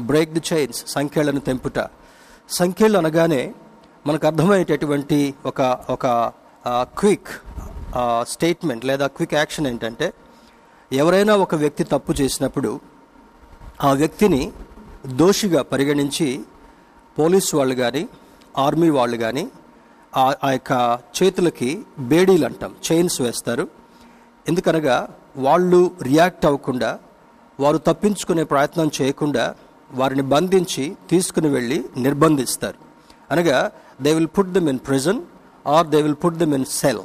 Break the chains సంఖ్యలను తెంపుట. సంఖ్యలు అనగానే మనకు అర్థమయ్యేటటువంటి ఒక ఒక క్విక్ స్టేట్మెంట్ లేదా క్విక్ యాక్షన్ ఏంటంటే ఎవరైనా ఒక వ్యక్తి తప్పు చేసినప్పుడు ఆ వ్యక్తిని దోషిగా పరిగణించి పోలీసు వాళ్ళు కానీ ఆర్మీ వాళ్ళు కానీ ఆ ఆ యొక్క చేతులకి బేడీలు అంటాం చైన్స్ వేస్తారు. ఎందుకనగా వాళ్ళు రియాక్ట్ అవ్వకుండా వారు తప్పించుకునే ప్రయత్నం చేయకుండా వారిని బంధించి తీసుకుని వెళ్ళి నిర్బంధిస్తారు. అనగా they will put them in prison or they will put them in cell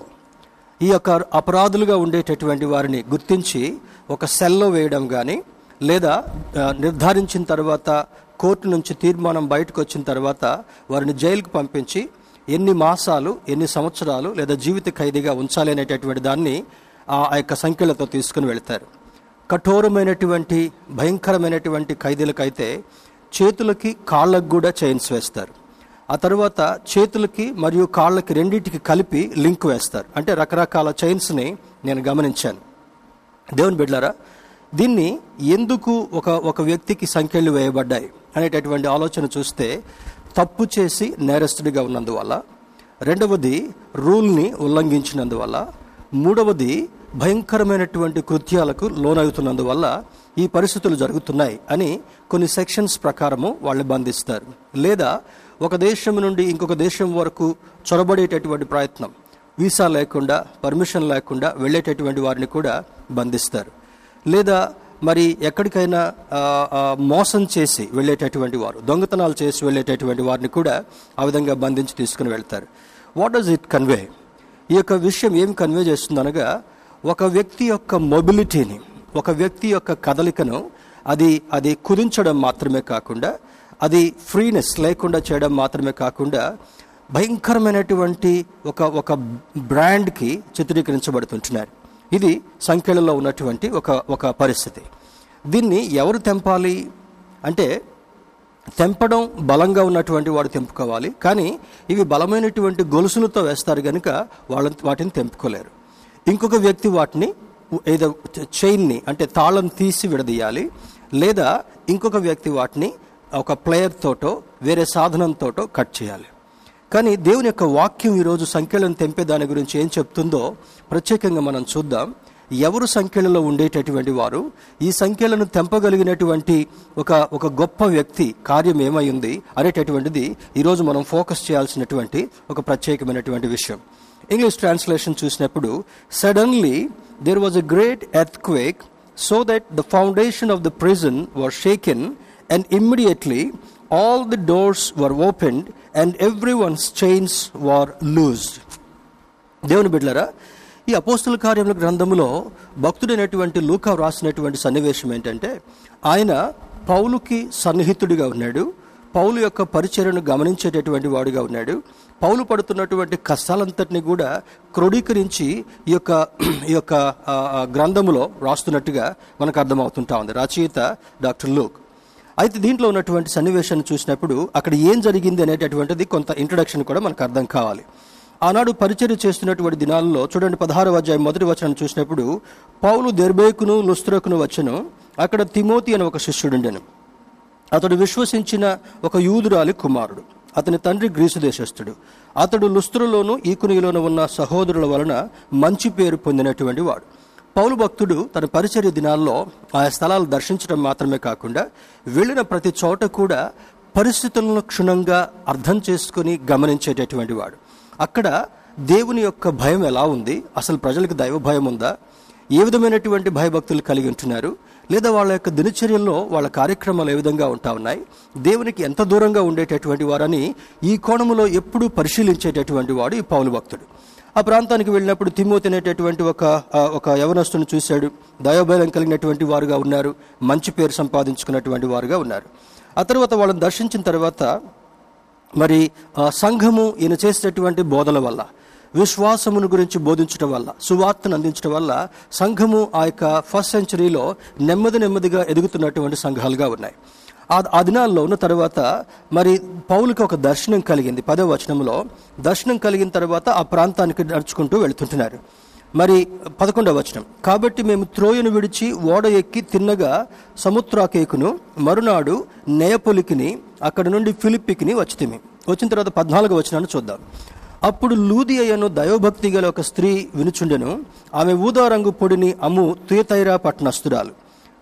ఈ యొక్క అపరాధులుగా ఉండేటటువంటి వారిని గుర్తించి ఒక సెల్లో వేయడం కానీ లేదా నిర్ధారించిన తర్వాత కోర్టు నుంచి తీర్మానం బయటకు వచ్చిన తర్వాత వారిని జైలుకు పంపించి ఎన్ని మాసాలు ఎన్ని సంవత్సరాలు లేదా జీవిత ఖైదీగా ఉంచాలి అనేటటువంటి దాన్ని ఆ ఆ యొక్క సంఖ్యలతో తీసుకుని వెళ్తారు. కఠోరమైనటువంటి భయంకరమైనటువంటి ఖైదీలకైతే చేతులకి కాళ్ళకు కూడా చైన్స్ వేస్తారు. ఆ తర్వాత చేతులకి మరియు కాళ్ళకి రెండింటికి కలిపి లింక్ వేస్తారు. అంటే రకరకాల చైన్స్ని నేను గమనించాను. దేవుని బిడ్డారా దీన్ని ఎందుకు ఒక ఒక వ్యక్తికి సంఖ్యలు వేయబడ్డాయి అనేటటువంటి ఆలోచన చూస్తే తప్పు చేసి నేరస్తుడిగా ఉన్నందువల్ల రెండవది రూల్ని ఉల్లంఘించినందువల్ల మూడవది భయంకరమైనటువంటి కృత్యాలకు లోనవుతున్నందువల్ల ఈ పరిస్థితులు జరుగుతున్నాయి అని కొన్ని సెక్షన్స్ ప్రకారము వాళ్ళు బంధిస్తారు. లేదా ఒక దేశం నుండి ఇంకొక దేశం వరకు చొరబడేటటువంటి ప్రయత్నం వీసా లేకుండా పర్మిషన్ లేకుండా వెళ్ళేటటువంటి వారిని కూడా బంధిస్తారు. లేదా మరి ఎక్కడికైనా మోసం చేసి వెళ్ళేటటువంటి వారు దొంగతనాలు చేసి వెళ్ళేటటువంటి వారిని కూడా ఆ విధంగా బంధించి తీసుకుని వెళ్తారు. వాట్ డస్ ఇట్ కన్వే ఈ యొక్క విషయం ఏం కన్వే చేస్తుందనగా ఒక వ్యక్తి యొక్క మొబిలిటీని ఒక వ్యక్తి యొక్క కదలికను అది అది కుదించడం మాత్రమే కాకుండా అది ఫ్రీనెస్ లేకుండా చేయడం మాత్రమే కాకుండా భయంకరమైనటువంటి ఒక ఒక బ్రాండ్కి చిత్రీకరించబడుతుంటున్నారు. ఇది సంఖ్యలలో ఉన్నటువంటి ఒక ఒక పరిస్థితి. దీన్ని ఎవరు తెంపాలి? అంటే తెంపడం బలంగా ఉన్నటువంటి వాడు తెంపుకోవాలి కానీ ఇవి బలమైనటువంటి గొలుసులతో వేస్తారు కనుక వాళ్ళ వాటిని తెంపుకోలేరు. ఇంకొక వ్యక్తి వాటిని ఏదో చైన్ని అంటే తాళం తీసి విడదీయాలి. లేదా ఇంకొక వ్యక్తి వాటిని ఒక ప్లేయర్ తోటో వేరే సాధనంతోటో కట్ చేయాలి. కానీ దేవుని యొక్క వాక్యం ఈరోజు సంఖ్యలను తెంపే దాని గురించి ఏం చెప్తుందో ప్రత్యేకంగా మనం చూద్దాం. ఎవరు సంఖ్యలలో ఉండేటటువంటి వారు? ఈ సంఖ్యలను తెంపగలిగినటువంటి ఒక ఒక గొప్ప వ్యక్తి కార్యం ఏమైంది అనేటటువంటిది ఈరోజు మనం ఫోకస్ చేయాల్సినటువంటి ఒక ప్రత్యేకమైనటువంటి విషయం. ఇంగ్లీష్ ట్రాన్స్లేషన్ చూసినప్పుడు suddenly there was a great earthquake so that the foundation of the prison were shaken and immediately all the doors were opened and every one's chains were loosed దేవుని బిడ్డలరా ఈ అపోస్తుల కార్యముల గ్రంథములో భక్తుడైనటువంటి లూకా వ్రాసినటువంటి సన్నివేశం ఏంటంటే ఆయన పౌలుకి సన్నిహితుడిగా ఉన్నాడు పౌలు యొక్క పరిచర్యను గమనించేటటువంటి వాడుగా ఉన్నాడు. పౌలు పడుతున్నటువంటి కష్టాలంతటిని కూడా క్రోడీకరించి ఈ యొక్క ఈ యొక్క గ్రంథములో రాస్తున్నట్టుగా మనకు అర్థమవుతుంటా ఉంది. రచయిత డాక్టర్ లోక్. అయితే దీంట్లో ఉన్నటువంటి సన్నివేశాన్ని చూసినప్పుడు అక్కడ ఏం జరిగింది అనేటటువంటిది కొంత ఇంట్రడక్షన్ కూడా మనకు అర్థం కావాలి. ఆనాడు పరిచర్య చేస్తున్నటువంటి దినాల్లో చూడండి పదహారవ అధ్యాయం మొదటి వచనం చూసినప్పుడు పౌలు దెర్బేకును లుస్త్రకును వచ్చను. అక్కడ తిమోతి అని ఒక శిష్యుడుండెను. అతడు విశ్వసించిన ఒక యూదురాలి కుమారుడు. అతని తండ్రి గ్రీసు దేశస్థుడు. అతడు లుస్త్రులోను ఈకునిలోను ఉన్న సహోదరుల వలన మంచి పేరు పొందినటువంటి వాడు. పౌలు భక్తుడు తన పరిచర్య దినాల్లో ఆయా స్థలాలు దర్శించడం మాత్రమే కాకుండా వెళ్ళిన ప్రతి చోట కూడా పరిస్థితులను క్షుణ్ణంగా అర్థం చేసుకుని గమనించేటటువంటి వాడు. అక్కడ దేవుని యొక్క భయం ఎలా ఉంది? అసలు ప్రజలకు దైవ భయం ఉందా? ఏ విధమైనటువంటి భయభక్తులు కలిగి ఉంటున్నారు? లేదా వాళ్ళ యొక్క దినచర్యల్లో వాళ్ళ కార్యక్రమాలు ఏ విధంగా ఉంటా ఉన్నాయి? దేవునికి ఎంత దూరంగా ఉండేటటువంటి వారని ఈ కోణములో ఎప్పుడూ పరిశీలించేటటువంటి వాడు ఈ పౌలు భక్తుడు. ఆ ప్రాంతానికి వెళ్ళినప్పుడు తిమ్మోతి అనేటటువంటి ఒక ఒక యవనస్తుని చూశాడు. దయోభయం కలిగినటువంటి వారుగా ఉన్నారు. మంచి పేరు సంపాదించుకున్నటువంటి వారుగా ఉన్నారు. ఆ తర్వాత వాళ్ళని దర్శించిన తర్వాత మరి సంఘము ఈయన చేసేటటువంటి బోధల వల్ల విశ్వాసమును గురించి బోధించడం వల్ల సువార్తను అందించడం వల్ల సంఘము ఆ యొక్క ఫస్ట్ సెంచరీలో నెమ్మది నెమ్మదిగా ఎదుగుతున్నటువంటి సంఘాలుగా ఉన్నాయి. ఆ దినాల్లో ఉన్న తర్వాత మరి పౌలకి ఒక దర్శనం కలిగింది. పదవ వచనంలో దర్శనం కలిగిన తర్వాత ఆ ప్రాంతానికి నడుచుకుంటూ వెళుతుంటున్నారు. మరి పదకొండవ వచనం కాబట్టి మేము త్రోయను విడిచి ఓడ ఎక్కి తిన్నగా సముద్రాకేకును మరునాడు నేయపొలికిని అక్కడ నుండి ఫిలిప్పికిని వచ్చితిమి. వచ్చిన తర్వాత పద్నాలుగు వచనాన్ని చూద్దాం. అప్పుడు లూది అయ్యను గల ఒక స్త్రీ వినుచుండెను. ఆమె ఊదారంగు పొడిని అమ్ము తుయతైరా పట్టణస్తురాలు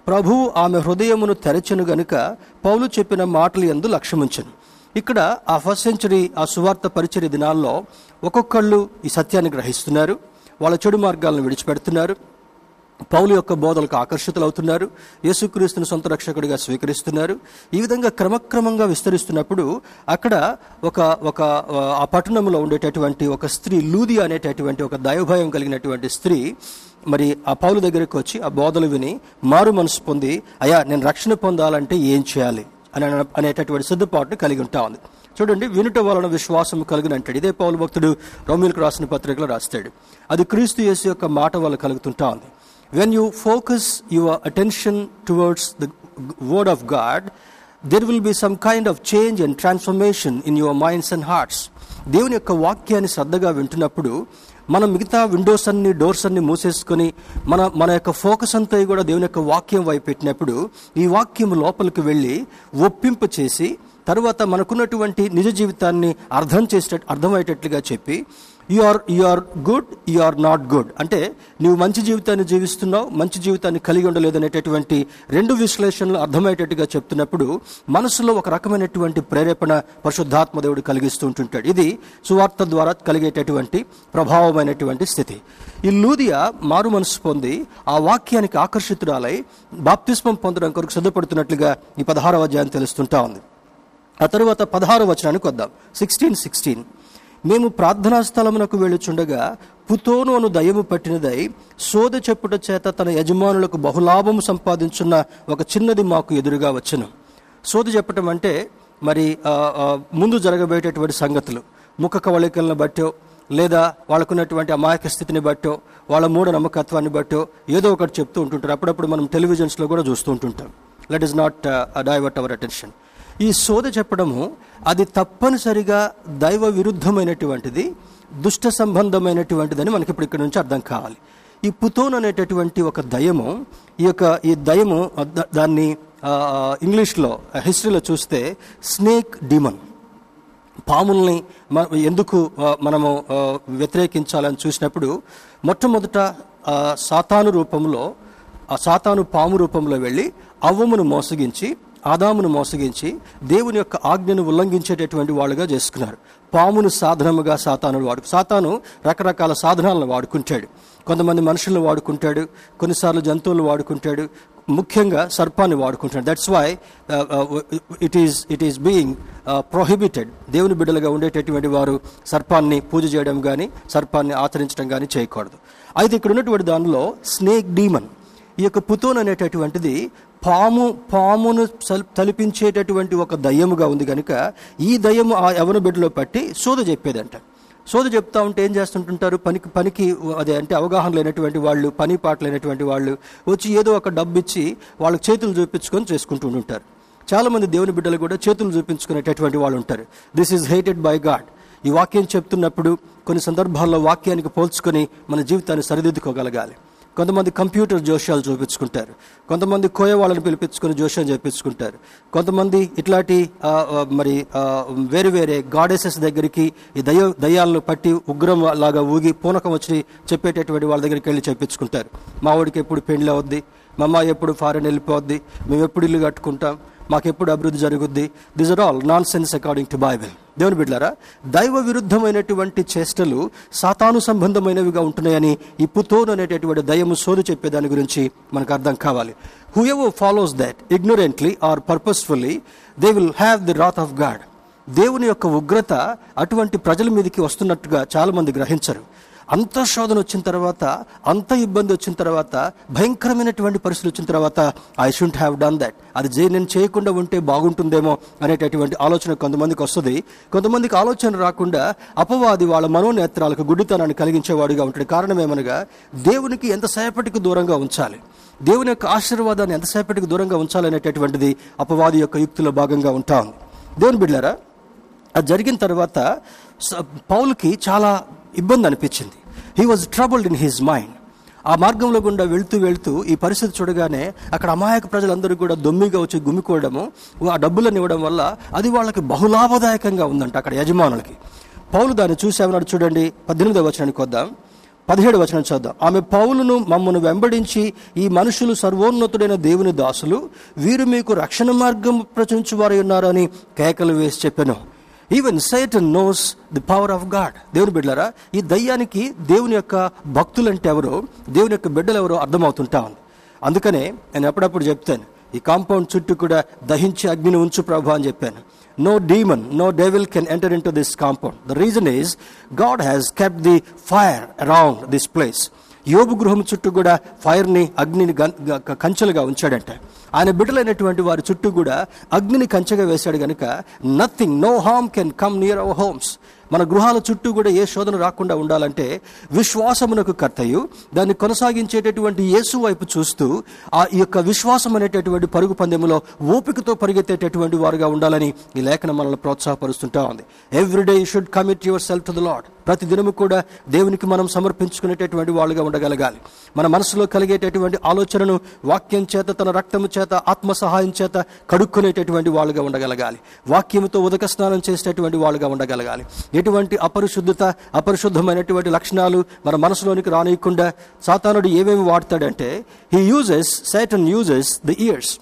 ప్రభువు ఆమె హృదయమును తెరచెను గనుక పౌలు చెప్పిన మాటలు ఎందు లక్ష్యముంచను. ఇక్కడ ఆ ఫస్ట్ సెంచరీ ఆ సువార్త పరిచర్య దినాల్లో ఒక్కొక్కళ్ళు ఈ సత్యాన్ని గ్రహిస్తున్నారు. వాళ్ళ చెడు మార్గాలను విడిచిపెడుతున్నారు. పౌలు యొక్క బోధలకు ఆకర్షితులవుతున్నారు. యేసుక్రీస్తుని సొంత రక్షకుడిగా స్వీకరిస్తున్నారు. ఈ విధంగా క్రమక్రమంగా విస్తరిస్తున్నప్పుడు అక్కడ ఒక ఒక ఆ పట్టణంలో ఉండేటటువంటి ఒక స్త్రీ లూది అనేటటువంటి ఒక దైవభయం కలిగినటువంటి స్త్రీ మరి ఆ పౌలు దగ్గరికి వచ్చి ఆ బోధలు విని మారు మనసు పొంది అయ్యా నేను రక్షణ పొందాలంటే ఏం చేయాలి? అని అనేటటువంటి సిద్ధపాటును కలిగి ఉంటా ఉంది. చూడండి వినుట వలన విశ్వాసం కలిగిన అంటాడు ఇదే పౌలు భక్తుడు రోమిలకు రాసిన పత్రికలో రాస్తాడు. అది క్రీస్తు యేసు యొక్క మాట వల్ల కలుగుతుంటా ఉంది. When you focus your attention towards the word of God there will be some kind of change and transformation in your minds and hearts దేవుని యొక్క వాక్యాన్ని శ్రద్ధగా వింటున్నప్పుడు మనం మిగతా విండోస్ అన్ని డోర్స్ అన్ని మూసేసుకొని మన మన యొక్క ఫోకస్ అంతా కూడా దేవుని యొక్క వాక్యం వైపు పెట్టినప్పుడు ఈ వాక్యం లోపలికి వెళ్ళి ఒప్పింపు చేసి తర్వాత మనకున్నటువంటి నిజ జీవితాన్ని అర్థం చేసే అర్థమయ్యేటట్లుగా చెప్పి you are you are good you are not good అంటే నువ్వు మంచి జీవితాన్ని జీవిస్తున్నావు మంచి జీవితాన్ని కలిగి ఉండలేదనేటటువంటి రెండు విశ్లేషణలు అర్థమయ్యేటట్టుగా చెప్తున్నప్పుడు మనసులో ఒక రకమైనటువంటి ప్రేరేపణ పరిశుద్ధాత్మ దేవుడు కలిగిస్తూ ఉంటుంటాడు. ఇది సువార్త ద్వారా కలిగేటటువంటి ప్రభావమైనటువంటి స్థితి. ఈ లూదియా మారు మనసు పొంది ఆ వాక్యానికి ఆకర్షితురాలై బాప్తిస్మం పొందడం కొరకు సిద్ధపడుతున్నట్లుగా ఈ పదహారవ అధ్యాయం తెలుస్తుంటా ఉంది. ఆ తరువాత పదహారవ వచనానికి వద్దాం. సిక్స్టీన్ సిక్స్టీన్ మేము ప్రార్థనా స్థలమునకు వెళ్ళుచుండగా పుతోను అను దయ్యము పట్టినదై సోద చెప్పుట చేత తన యజమానులకు బహులాభము సంపాదించున్న ఒక చిన్నది మాకు ఎదురుగా వచ్చును. సోద చెప్పటం అంటే మరి ముందు జరగబోయేటటువంటి సంగతులు. ముఖ కవళికలను బట్టో లేదా వాళ్ళకున్నటువంటి అమాయక స్థితిని బట్టో వాళ్ళ మూఢ నమ్మకత్వాన్ని బట్టో ఏదో ఒకటి చెప్తూ ఉంటుంటారు. అప్పుడప్పుడు మనం టెలివిజన్స్లో కూడా చూస్తూ ఉంటుంటాం. Let us not divert our attention ఈ సోద చెప్పడము అది తప్పనిసరిగా దైవ విరుద్ధమైనటువంటిది దుష్ట సంబంధమైనటువంటిదని మనకి ఇప్పుడు ఇక్కడ నుంచి అర్థం కావాలి. ఈ పుతోన్ అనేటటువంటి ఒక దయము ఈ యొక్క ఈ దయము దాన్ని ఇంగ్లీష్లో హిస్టరీలో చూస్తే స్నేక్ డిమన్. పాముల్ని ఎందుకు మనము వ్యతిరేకించాలని చూసినప్పుడు మొట్టమొదట సాతాను రూపంలో ఆ సాతాను పాము రూపంలో వెళ్ళి అవ్వమును మోసగించి ఆదామును మోసగించి దేవుని యొక్క ఆజ్ఞను ఉల్లంఘించేటటువంటి వాళ్ళుగా చేసుకున్నారు. పామును సాధనముగా సాతాను వాడు సాతాను రకరకాల సాధనాలను వాడుకుంటాడు. కొంతమంది మనుషులను వాడుకుంటాడు కొన్నిసార్లు జంతువులను వాడుకుంటాడు ముఖ్యంగా సర్పాన్ని వాడుకుంటాడు. That's why it is it is being prohibited దేవుని బిడ్డలుగా ఉండేటటువంటి వారు సర్పాన్ని పూజ చేయడం కానీ సర్పాన్ని ఆచరించడం కానీ చేయకూడదు. అయితే ఇక్కడ ఉన్నటువంటి దానిలో స్నేక్ డీమన్ ఈ యొక్క పుతూన్ అనేటటువంటిది పాము పామును తలిపించేటటువంటి ఒక దయ్యముగా ఉంది కనుక ఈ దయ్యము ఆ యవన బిడ్డలో పట్టి సోద చెప్పేదంట. సోద చెప్తా ఉంటే ఏం చేస్తుంటుంటారు? పనికి పనికి అదే అంటే అవగాహన లేనటువంటి వాళ్ళు పని పాట లేనటువంటి వాళ్ళు వచ్చి ఏదో ఒక డబ్బు ఇచ్చి వాళ్ళకి చేతులు చూపించుకొని చేసుకుంటూ ఉంటారు చాలామంది దేవుని బిడ్డలు కూడా చేతులు చూపించుకునేటటువంటి వాళ్ళు ఉంటారు. This is hated by God ఈ వాక్యం చెప్తున్నప్పుడు కొన్ని సందర్భాల్లో వాక్యానికి పోల్చుకొని మన జీవితాన్ని సరిదిద్దుకోగలగాలి. కొంతమంది కంప్యూటర్ జోష్యాలు చూపించుకుంటారు. కొంతమంది కోయ వాళ్ళని పిలిపించుకుని జోష్యం చేపించుకుంటారు. కొంతమంది ఇట్లాంటి మరి వేరు వేరే గాడెసెస్ దగ్గరికి ఈ దయ దయ్యాలను పట్టి ఉగ్రం లాగా ఊగి పూనకం వచ్చి చెప్పేటటువంటి వాళ్ళ దగ్గరికి వెళ్ళి చెప్పించుకుంటారు మా వాడికి ఎప్పుడు పెళ్ళి అవుద్ది? మా అమ్మ ఎప్పుడు ఫారెన్ వెళ్ళిపోద్ది? మేము ఎప్పుడు ఇల్లు కట్టుకుంటాం? మాకెప్పుడు అభివృద్ధి జరుగుద్ది? This are all nonsense according to Bible దేవుని బిడ్డారా దైవ విరుద్ధమైనటువంటి చేష్టలు సాతాను సంబంధమైనవిగా ఉంటున్నాయని ఈ అనేటటువంటి దయము సోదు చెప్పే దాని గురించి మనకు అర్థం కావాలి. Whoever follows that ignorantly or purposefully they will have the wrath of God దేవుని యొక్క ఉగ్రత అటువంటి ప్రజల మీదకి వస్తున్నట్టుగా చాలా మంది గ్రహించరు. అంత శోధన వచ్చిన తర్వాత అంత ఇబ్బంది వచ్చిన తర్వాత భయంకరమైనటువంటి పరిస్థితులు వచ్చిన తర్వాత I shouldn't have done that అది జే- నేను చేయకుండా ఉంటే బాగుంటుందేమో అనేటటువంటి ఆలోచన కొంతమందికి వస్తుంది. కొంతమందికి ఆలోచన రాకుండా అపవాది వాళ్ళ మనోనేత్రాలకు గుడ్డితనాన్ని కలిగించేవాడిగా ఉంటాడు. కారణం ఏమనగా దేవునికి ఎంతసేపటికి దూరంగా ఉంచాలి? దేవుని యొక్క ఆశీర్వాదాన్ని ఎంతసేపటికి దూరంగా ఉంచాలనేటటువంటిది అపవాది యొక్క యుక్తిలో భాగంగా ఉంటాం. దేవుని బిడ్డారా అది జరిగిన తర్వాత స- చాలా ఇబ్బంది అనిపించింది. He was troubled in his mind ఆ మార్గంలో గుండా వెళ్తూ వెళ్తూ ఈ పరిస్థితి చూడగానే అక్కడ అమాయక ప్రజలందరూ కూడా దొమ్మిగా వచ్చి గుమ్మికోవడము ఆ డబ్బులను ఇవ్వడం వల్ల అది వాళ్ళకి బహులాభదాయకంగా ఉందంట అక్కడ యజమానులకి. పౌలు దాన్ని చూసేమన్నాడు చూడండి పద్దెనిమిదవ వచనానికి వద్దాం. పదిహేడు వచనం చూద్దాం. ఆమె పౌలును మమ్మను వెంబడించి ఈ మనుషులు సర్వోన్నతుడైన దేవుని దాసులు వీరు మీకు రక్షణ మార్గం ప్రచురించు వారు ఉన్నారని కేకలు వేసి చెప్పాను. Even Satan knows the power of God దేవుని బిడ్డలారా ఈ దయ్యానికి దేవుని యొక్క భక్తులంటే ఎవరో దేవుని యొక్క బిడ్డలు ఎవరో అర్థమవుతుంటా ఉంది. అందుకనే నేను ఎప్పుడప్పుడు చెప్తాను ఈ కాంపౌండ్ చుట్టూ కూడా దహించి అగ్నిని ఉంచు ప్రభు అని చెప్పాను. No demon no devil can enter in to this compound the reason is God has kept the fire around this place యోబు గృహం చుట్టూ కూడా ఫైర్ని అగ్నిని కంచెలుగా ఉంచాడంట. ఆయన బిడ్డలైనటువంటి వారి చుట్టూ కూడా అగ్నిని కంచెగా వేశాడు కనుక nothing no harm can come near our homes మన గృహాల చుట్టూ కూడా ఏ శోధన రాకుండా ఉండాలంటే విశ్వాసమునకు కర్తయు. దాన్ని కొనసాగించేటటువంటి యేసు వైపు చూస్తూ ఆ యొక్క విశ్వాసం అనేటటువంటి పరుగు పందెములో ఓపికతో పరిగెత్తేటటువంటి వారుగా ఉండాలని ఈ లేఖనం మనల్ని ప్రోత్సాహపరుస్తుంటా ఉంది. Everyday you should commit yourself to the Lord ప్రతి దినము కూడా దేవునికి మనం సమర్పించుకునేటటువంటి వాళ్ళుగా ఉండగలగాలి. మన మనసులో కలిగేటటువంటి ఆలోచనను వాక్యం చేత తన రక్తము చేత ఆత్మ సహాయం చేత కడుక్కునేటటువంటి వాళ్ళుగా ఉండగలగాలి. వాక్యంతో ఉదక స్నానం చేసేటటువంటి వాళ్ళుగా ఉండగలగాలి. ఎటువంటి అపరిశుద్ధత అపరిశుద్ధమైనటువంటి లక్షణాలు మన మనసులోనికి రానియకుండా సాతానుడు ఏమేమి వాడతాడంటే he uses Satan uses the ears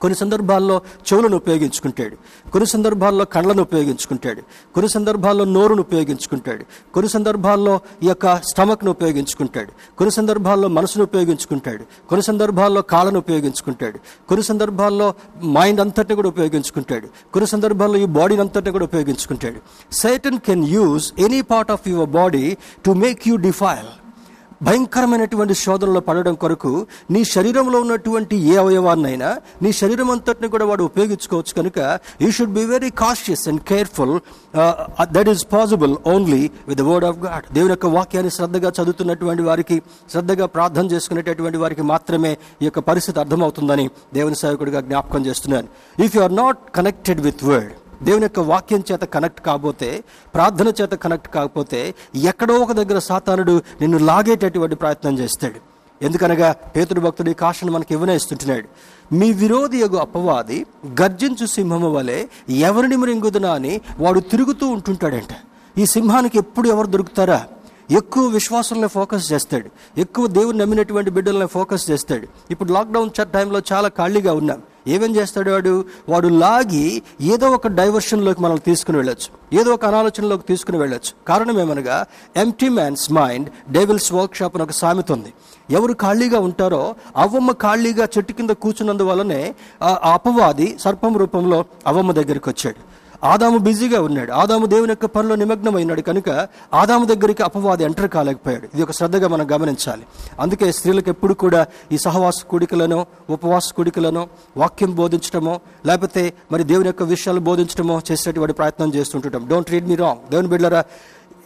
కొన్ని సందర్భాల్లో చెవులను ఉపయోగించుకుంటాడు. కొన్ని సందర్భాల్లో కళ్ళను ఉపయోగించుకుంటాడు. కొన్ని సందర్భాల్లో నోరును ఉపయోగించుకుంటాడు. కొన్ని సందర్భాల్లో ఈ యొక్క స్టమక్ను ఉపయోగించుకుంటాడు. కొన్ని సందర్భాల్లో మనసును ఉపయోగించుకుంటాడు. కొన్ని సందర్భాల్లో కాళ్ళను ఉపయోగించుకుంటాడు. కొన్ని సందర్భాల్లో మైండ్ అంతటిని కూడా ఉపయోగించుకుంటాడు. కొన్ని సందర్భాల్లో ఈ బాడీని అంతటిని కూడా ఉపయోగించుకుంటాడు. Satan can use any part of your body to make you defile. భయంకరమైనటువంటి శోధనలో పడడం కొరకు నీ శరీరంలో ఉన్నటువంటి ఏ అవయవాన్నైనా నీ శరీరం అంతటిని కూడా వాడు ఉపయోగించుకోవచ్చు కనుక you should be very cautious and careful that is possible only with word of God దేవుని యొక్క వాక్యాన్ని శ్రద్ధగా చదువుతున్నటువంటి వారికి శ్రద్ధగా ప్రార్థన చేసుకునేటటువంటి వారికి మాత్రమే ఈ యొక్క పరిస్థితి అర్థమవుతుందని దేవుని సేవకుడిగా జ్ఞాపకం చేస్తున్నాను. If you are not connected with word దేవుని యొక్క వాక్యం చేత కనెక్ట్ కాకపోతే ప్రార్థన చేత కనెక్ట్ కాకపోతే ఎక్కడో ఒక దగ్గర సాతానుడు నిన్ను లాగేటటువంటి ప్రయత్నం చేస్తాడు. ఎందుకనగా పేతుడు భక్తుడి కాషను మనకి ఇవ్వనేస్తుంటున్నాడు మీ విరోధి యొక్క అపవాది గర్జించు సింహము వలె ఎవరిని మృంగుదునా అని వాడు తిరుగుతూ ఉంటుంటాడంట. ఈ సింహానికి ఎప్పుడు ఎవరు దొరుకుతారా? ఎక్కువ విశ్వాసంలో ఫోకస్ చేస్తాడు. ఎక్కువ దేవుని నమ్మినటువంటి బిడ్డలను ఫోకస్ చేస్తాడు. ఇప్పుడు లాక్డౌన్ టైంలో చాలా ఖాళీగా ఉన్నాం. ఏమేం చేస్తాడు వాడు? వాడు లాగి ఏదో ఒక డైవర్షన్లోకి మనల్ని తీసుకుని వెళ్ళొచ్చు. ఏదో ఒక అనాలోచనలోకి తీసుకుని వెళ్ళొచ్చు. కారణం ఏమనగా empty man's mind devil's workshop అని ఒక సామెత ఉంది. ఎవరు ఖాళీగా ఉంటారో అవ్వమ్మ ఖాళీగా చెట్టు కింద కూర్చున్నందువల్లనే ఆ ఆ అపవాది సర్పం రూపంలో అవ్వమ్మ దగ్గరికి వచ్చాడు. ఆదాము బిజీగా ఉన్నాడు. ఆదాము దేవుని యొక్క పనిలో నిమగ్నమైనాడు కనుక ఆదాము దగ్గరికి అపవాది ఎంటర్ కాలేకపోయాడు. ఇది ఒక శ్రద్ధగా మనం గమనించాలి. అందుకే స్త్రీలకు ఎప్పుడు కూడా ఈ సహవాస కూడికలను ఉపవాస కూడికలను వాక్యం బోధించడమో లేకపోతే మరి దేవుని యొక్క విషయాలు బోధించడమో చేసేటువంటి ప్రయత్నం చేస్తుంటుంటాం. డోంట్ రీడ్ మీ రాంగ్ దేవుని బిడ్డరా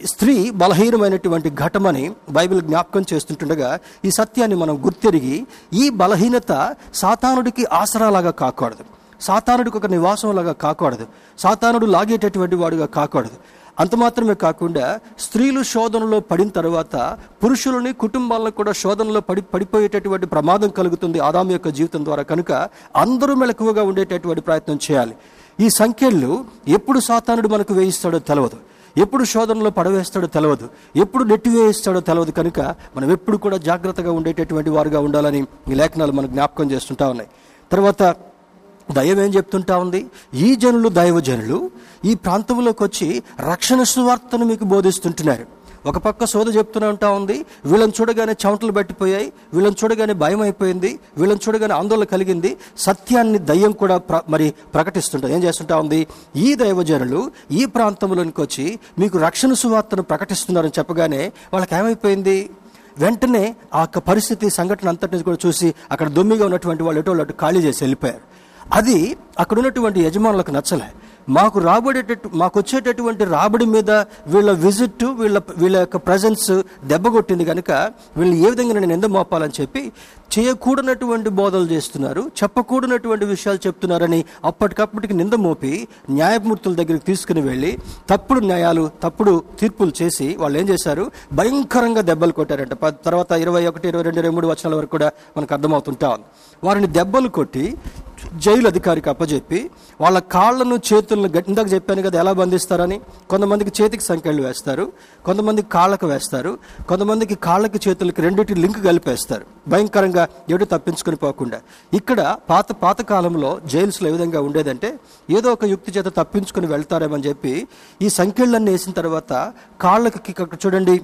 స్త్రీ బలహీనమైనటువంటి ఘటమని బైబిల్ జ్ఞాపకం చేస్తుంటుండగా ఈ సత్యాన్ని మనం గుర్తెరిగి ఈ బలహీనత సాతానుడికి ఆసరాలాగా కాకూడదు. సాతానుడికి ఒక నివాసంలాగా కాకూడదు. సాతానుడు లాగేటటువంటి వాడుగా కాకూడదు. అంత మాత్రమే కాకుండా స్త్రీలు శోధనలో పడిన తర్వాత పురుషులని కుటుంబాలను కూడా శోధనలో పడి పడిపోయేటటువంటి ప్రమాదం కలుగుతుంది ఆదాం యొక్క జీవితం ద్వారా కనుక అందరూ మెలకువగా ఉండేటటువంటి ప్రయత్నం చేయాలి. ఈ సంఖ్యలు ఎప్పుడు సాతానుడు మనకు వేయిస్తాడో తెలియదు ఎప్పుడు శోధనలో పడవేస్తాడో తెలియదు ఎప్పుడు నెట్టివేయిస్తాడో తెలియదు కనుక మనం ఎప్పుడు కూడా జాగ్రత్తగా ఉండేటటువంటి వారుగా ఉండాలని ఈ లేఖనాలు మనకు జ్ఞాపకం చేస్తుంటా ఉన్నాయి. తర్వాత దైవం ఏం చెప్తుంటా ఉంది? ఈ జనులు దైవజనులు ఈ ప్రాంతంలోకి వచ్చి రక్షణ సువార్తను మీకు బోధిస్తుంటున్నారు. ఒక పక్క సోద చెప్తూనే ఉంటా ఉంది వీళ్ళని చూడగానే చెమటలు పట్టిపోయాయి వీళ్ళని చూడగానే భయం అయిపోయింది వీళ్ళని చూడగానే ఆందోళన కలిగింది సత్యాన్ని దయ్యం కూడా ప్ర- మరి ప్రకటిస్తుంటుంది ఏం చేస్తుంటా ఉంది? ఈ దైవజనులు ఈ ప్రాంతంలోనికి వచ్చి మీకు రక్షణ సువార్తను ప్రకటిస్తున్నారని చెప్పగానే వాళ్ళకి ఏమైపోయింది వెంటనే ఆ యొక్క పరిస్థితి సంఘటన అంతటిని కూడా చూసి అక్కడ దొమ్మిగా ఉన్నటువంటి వాళ్ళు ఎటో అటు ఖాళీ చేసి వెళ్ళిపోయారు. అది అక్కడ ఉన్నటువంటి యజమానులకు నచ్చలే. మాకు రాబడేటట్టు మాకు వచ్చేటటువంటి రాబడి మీద వీళ్ళ విజిట్ వీళ్ళ వీళ్ళ యొక్క ప్రజెన్స్ దెబ్బ కొట్టింది కనుక వీళ్ళు ఏ విధంగా నేను ఎందుకు మోపాలని చెప్పి చేయకూడనటువంటి బోధలు చేస్తున్నారు చెప్పకూడనటువంటి విషయాలు చెప్తున్నారని అప్పటికప్పటికి నింద మోపి న్యాయమూర్తుల దగ్గరికి తీసుకుని వెళ్ళి తప్పుడు న్యాయాలు తప్పుడు తీర్పులు చేసి వాళ్ళు ఏం చేశారు? భయంకరంగా దెబ్బలు కొట్టారంట. ప- తర్వాత ఇరవై ఒకటి ఇరవై రెండు ఇరవై మూడు వచనాల వరకు కూడా మనకు అర్థమవుతుంటా వారిని దెబ్బలు కొట్టి జైలు అధికారికి అప్పజెప్పి వాళ్ళ కాళ్ళను చేతులను ఇందాక చెప్పాను కదా ఎలా బంధిస్తారని. కొంతమందికి చేతికి సంఖ్యలు వేస్తారు కొంతమందికి కాళ్ళకు వేస్తారు కొంతమందికి కాళ్ళకి చేతులకి రెండింటి లింక్ కలిపేస్తారు. భయంకరంగా ఎటు తప్పించుకొని పోకుండా. ఇక్కడ పాత పాతకాలంలో జైల్స్లో ఏ విధంగా ఉండేదంటే ఏదో ఒక యుక్తి చేత తప్పించుకొని వెళ్తారేమని చెప్పి ఈ సంఖ్యలన్నీ వేసిన తర్వాత కాళ్ళకి చూడండి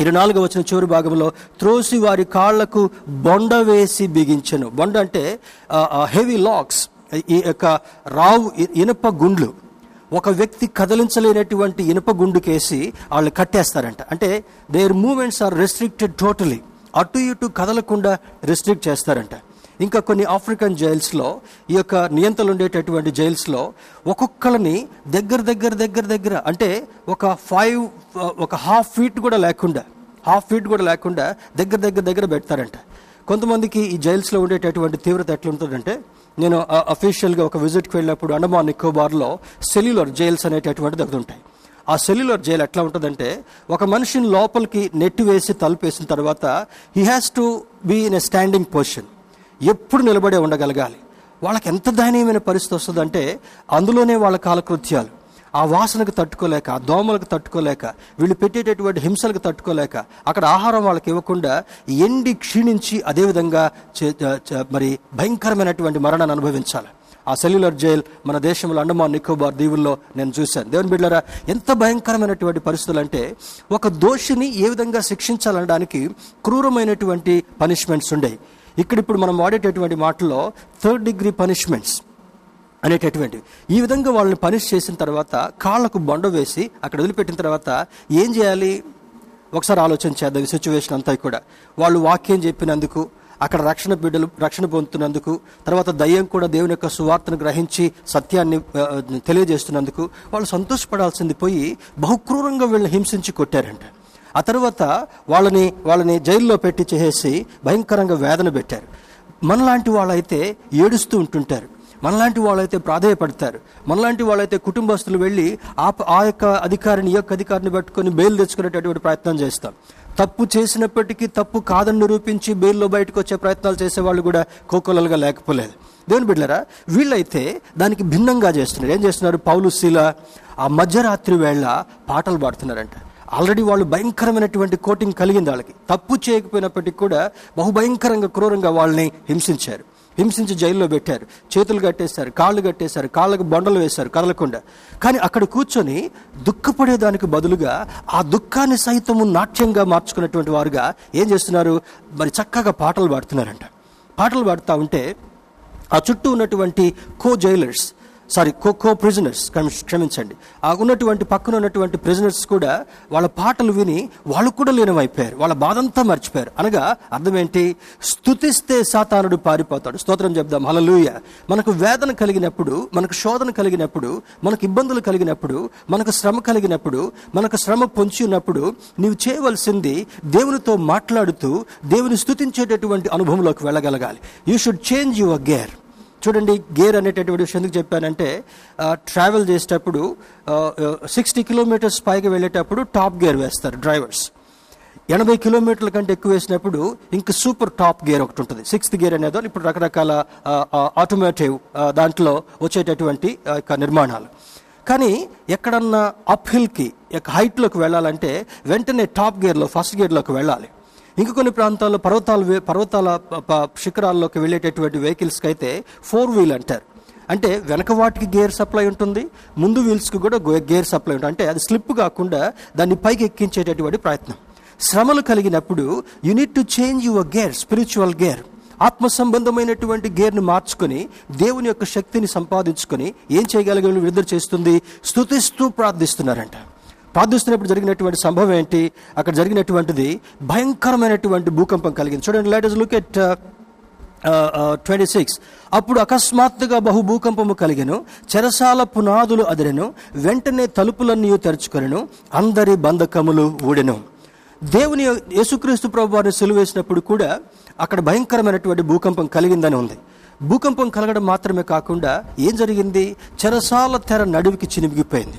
ఇరవై నాలుగు వచ్చిన చివరి భాగంలో త్రోసి వారి కాళ్ళకు బొండ వేసి బిగించను. బొండ అంటే హెవీ లాక్స్ ఈ యొక్క రావు ఇనుప గుండ్లు. ఒక వ్యక్తి కదిలించలేనటువంటి ఇనుప గుండుకేసి వాళ్ళు కట్టేస్తారంట. అంటే their moments are restricted totally అటు ఇటు కదలకుండా రెస్ట్రిక్ట్ చేస్తారంట. ఇంకా కొన్ని ఆఫ్రికన్ జైల్స్లో ఈ యొక్క నియంత్రణ ఉండేటటువంటి జైల్స్లో ఒక్కొక్కరిని దగ్గర దగ్గర దగ్గర దగ్గర అంటే ఒక ఫైవ్ ఒక హాఫ్ ఫీట్ కూడా లేకుండా హాఫ్ ఫీట్ కూడా లేకుండా దగ్గర దగ్గర దగ్గర పెడతారంట. కొంతమందికి ఈ జైల్స్లో ఉండేటటువంటి తీవ్రత ఎట్లుంటుందంటే నేను అఫీషియల్గా ఒక విజిట్కి వెళ్ళినప్పుడు అండమాన్ నికోబార్లో సెల్యులర్ జైల్స్ అనేటటువంటిది ఒకటి ఉంటాయి. ఆ సెల్యులర్ జైలు ఎట్లా ఉంటుందంటే ఒక మనిషిని లోపలికి నెట్టి వేసి తలుపేసిన తర్వాత he has to be in a standing position ఎప్పుడు నిలబడే ఉండగలగాలి. వాళ్ళకి ఎంత దయనీయమైన పరిస్థితి వస్తుందంటే అందులోనే వాళ్ళ కాలకృత్యాలు. ఆ వాసనకు తట్టుకోలేక ఆ దోమలకు తట్టుకోలేక వీళ్ళు పెట్టేటటువంటి హింసలకు తట్టుకోలేక అక్కడ ఆహారం వాళ్ళకి ఇవ్వకుండా ఎండి క్షీణించి అదేవిధంగా చే- మరి భయంకరమైనటువంటి మరణాన్ని అనుభవించాలి. ఆ సెల్యులర్ జైల్ మన దేశంలో అండమాన్ నికోబార్ దీవుల్లో నేను చూశాను. దేవుని బిడ్డరా ఎంత భయంకరమైనటువంటి పరిస్థితులు అంటే ఒక దోషిని ఏ విధంగా శిక్షించాలనడానికి క్రూరమైనటువంటి పనిష్మెంట్స్ ఉండేవి. ఇక్కడ ఇప్పుడు మనం వాడేటటువంటి మాటల్లో థర్డ్ డిగ్రీ పనిష్మెంట్స్ అనేటటువంటి ఈ విధంగా వాళ్ళని పనిష్ చేసిన తర్వాత కాళ్ళకు బొండ వేసి అక్కడ వదిలిపెట్టిన తర్వాత ఏం చేయాలి? ఒకసారి ఆలోచన చేద్దాం ఈ సిచ్యువేషన్ అంతా కూడా. వాళ్ళు వాక్యం చెప్పినందుకు అక్కడ రక్షణ బిడ్డలు రక్షణ పొందుతున్నందుకు తర్వాత దయ్యం కూడా దేవుని యొక్క సువార్తను గ్రహించి సత్యాన్ని తెలియజేస్తున్నందుకు వాళ్ళు సంతోషపడాల్సింది పోయి బహుక్రూరంగా వీళ్ళని హింసించి కొట్టారంట. ఆ తర్వాత వాళ్ళని వాళ్ళని జైల్లో పెట్టి చేసేసి భయంకరంగా వేదన పెట్టారు. మనలాంటి వాళ్ళైతే ఏడుస్తూ ఉంటుంటారు. మనలాంటి వాళ్ళైతే ప్రాధాయపడతారు. మనలాంటి వాళ్ళైతే కుటుంబస్తులు వెళ్ళి ఆ ఆ యొక్క అధికారిని ఈ యొక్క అధికారిని పట్టుకొని బెయిల్ తెచ్చుకునేటటువంటి ప్రయత్నం చేస్తాం తప్పు చేసినప్పటికీ తప్పు కాదని నిరూపించి బెయిల్లో బయటకు వచ్చే ప్రయత్నాలు చేసేవాళ్ళు కూడా కోకొలలుగా లేకపోలేదు. దేవుని బిడ్డరా వీళ్ళైతే దానికి భిన్నంగా చేస్తున్నారు. ఏం చేస్తున్నారు? పౌలు శీల ఆ మధ్యరాత్రి వేళ పాటలు పాడుతున్నారంట. ఆల్రెడీ వాళ్ళు భయంకరమైనటువంటి కోటింగ్ కలిగింది వాళ్ళకి. తప్పు చేయకపోయినప్పటికీ కూడా బహుభయంకరంగా క్రూరంగా వాళ్ళని హింసించారు. హింసించి జైల్లో పెట్టారు. చేతులు కట్టేశారు కాళ్ళు కట్టేశారు కాళ్ళకు బొండలు వేశారు కదలకుండా. కానీ అక్కడ కూర్చొని దుఃఖపడేదానికి బదులుగా ఆ దుఃఖాన్ని సైతము నాట్యంగా మార్చుకున్నటువంటి వారుగా ఏం చేస్తున్నారు? మరి చక్కగా పాటలు పాడుతున్నారంట. పాటలు పాడుతూ ఉంటే ఆ చుట్టూ ఉన్నటువంటి కో జైలర్స్ సారీ ఖోఖో ప్రిజనర్స్ క్షమించండి. ఆ ఉన్నటువంటి పక్కన ఉన్నటువంటి ప్రిజనర్స్ కూడా వాళ్ళ పాటలు విని వాళ్ళు కూడా లీనమైపోయారు. వాళ్ళ బాధంతా మర్చిపోయారు. అనగా అర్థం ఏంటి స్థుతిస్తే సాతానుడు పారిపోతాడు. స్తోత్రం చెప్దాం. హలలుయ మనకు వేదన కలిగినప్పుడు మనకు శోధన కలిగినప్పుడు మనకు ఇబ్బందులు కలిగినప్పుడు మనకు శ్రమ కలిగినప్పుడు మనకు శ్రమ పొంచి ఉన్నప్పుడు నీవు చేయవలసింది దేవునితో మాట్లాడుతూ దేవుని స్తుతించేటటువంటి అనుభవంలోకి వెళ్ళగలగాలి. You should change your gear చూడండి గేర్ అనేటటువంటి విషయం ఎందుకు చెప్పానంటే ట్రావెల్ చేసేటప్పుడు సిక్స్టీ కిలోమీటర్స్ పైకి వెళ్ళేటప్పుడు టాప్ గేర్ వేస్తారు డ్రైవర్స్ ఎనభై కిలోమీటర్ల కంటే ఎక్కువ వేసినప్పుడు ఇంకా సూపర్ టాప్ గేర్ ఒకటి ఉంటుంది. సిక్స్త్ గేర్ అనేదో ఇప్పుడు రకరకాల ఆటోమేటివ్ దాంట్లో వచ్చేటటువంటి యొక్క నిర్మాణాలు. కానీ ఎక్కడన్నా అప్ హిల్కి హైట్లోకి వెళ్ళాలంటే వెంటనే టాప్ గేర్లో ఫస్ట్ గేర్లోకి వెళ్ళాలి. ఇంకా కొన్ని ప్రాంతాల్లో పర్వతాల పర్వతాల ప- శిఖరాల్లోకి వెళ్ళేటటువంటి వెహికల్స్కి అయితే ఫోర్ వీల్ అంటారు. అంటే వెనక వాటికి గేర్ సప్లై ఉంటుంది ముందు వీల్స్కి కూడా గేర్ సప్లై ఉంటుంది. అంటే అది స్లిప్ కాకుండా దాన్ని పైకి ఎక్కించేటటువంటి ప్రయత్నం. శ్రమలు కలిగినప్పుడు you need to change your gear spiritual gear ఆత్మ సంబంధమైనటువంటి గేర్ని మార్చుకొని దేవుని యొక్క శక్తిని సంపాదించుకొని ఏం చేయగలిగే విడుదల చేస్తుంది? స్తుతిస్తూ ప్రార్థిస్తున్నారంట. ప్రార్థిస్తున్నప్పుడు జరిగినటువంటి సంభవం ఏంటి? అక్కడ జరిగినటువంటిది భయంకరమైనటువంటి భూకంపం కలిగింది. చూడండి let us look at twenty six అప్పుడు అకస్మాత్తుగా బహు భూకంపము కలిగెను. చెరసాల పునాదులు అదిరెను. వెంటనే తలుపులన్నీ తెరుచుకొనెను. అందరి బంధకములు ఊడెను. దేవుని యేసుక్రీస్తు ప్రభు వారిని సెలువేసినప్పుడు కూడా అక్కడ భయంకరమైనటువంటి భూకంపం కలిగిందని ఉంది. భూకంపం కలగడం మాత్రమే కాకుండా ఏం జరిగింది? చెరసాల తెర నడువికి చినిమిగిపోయింది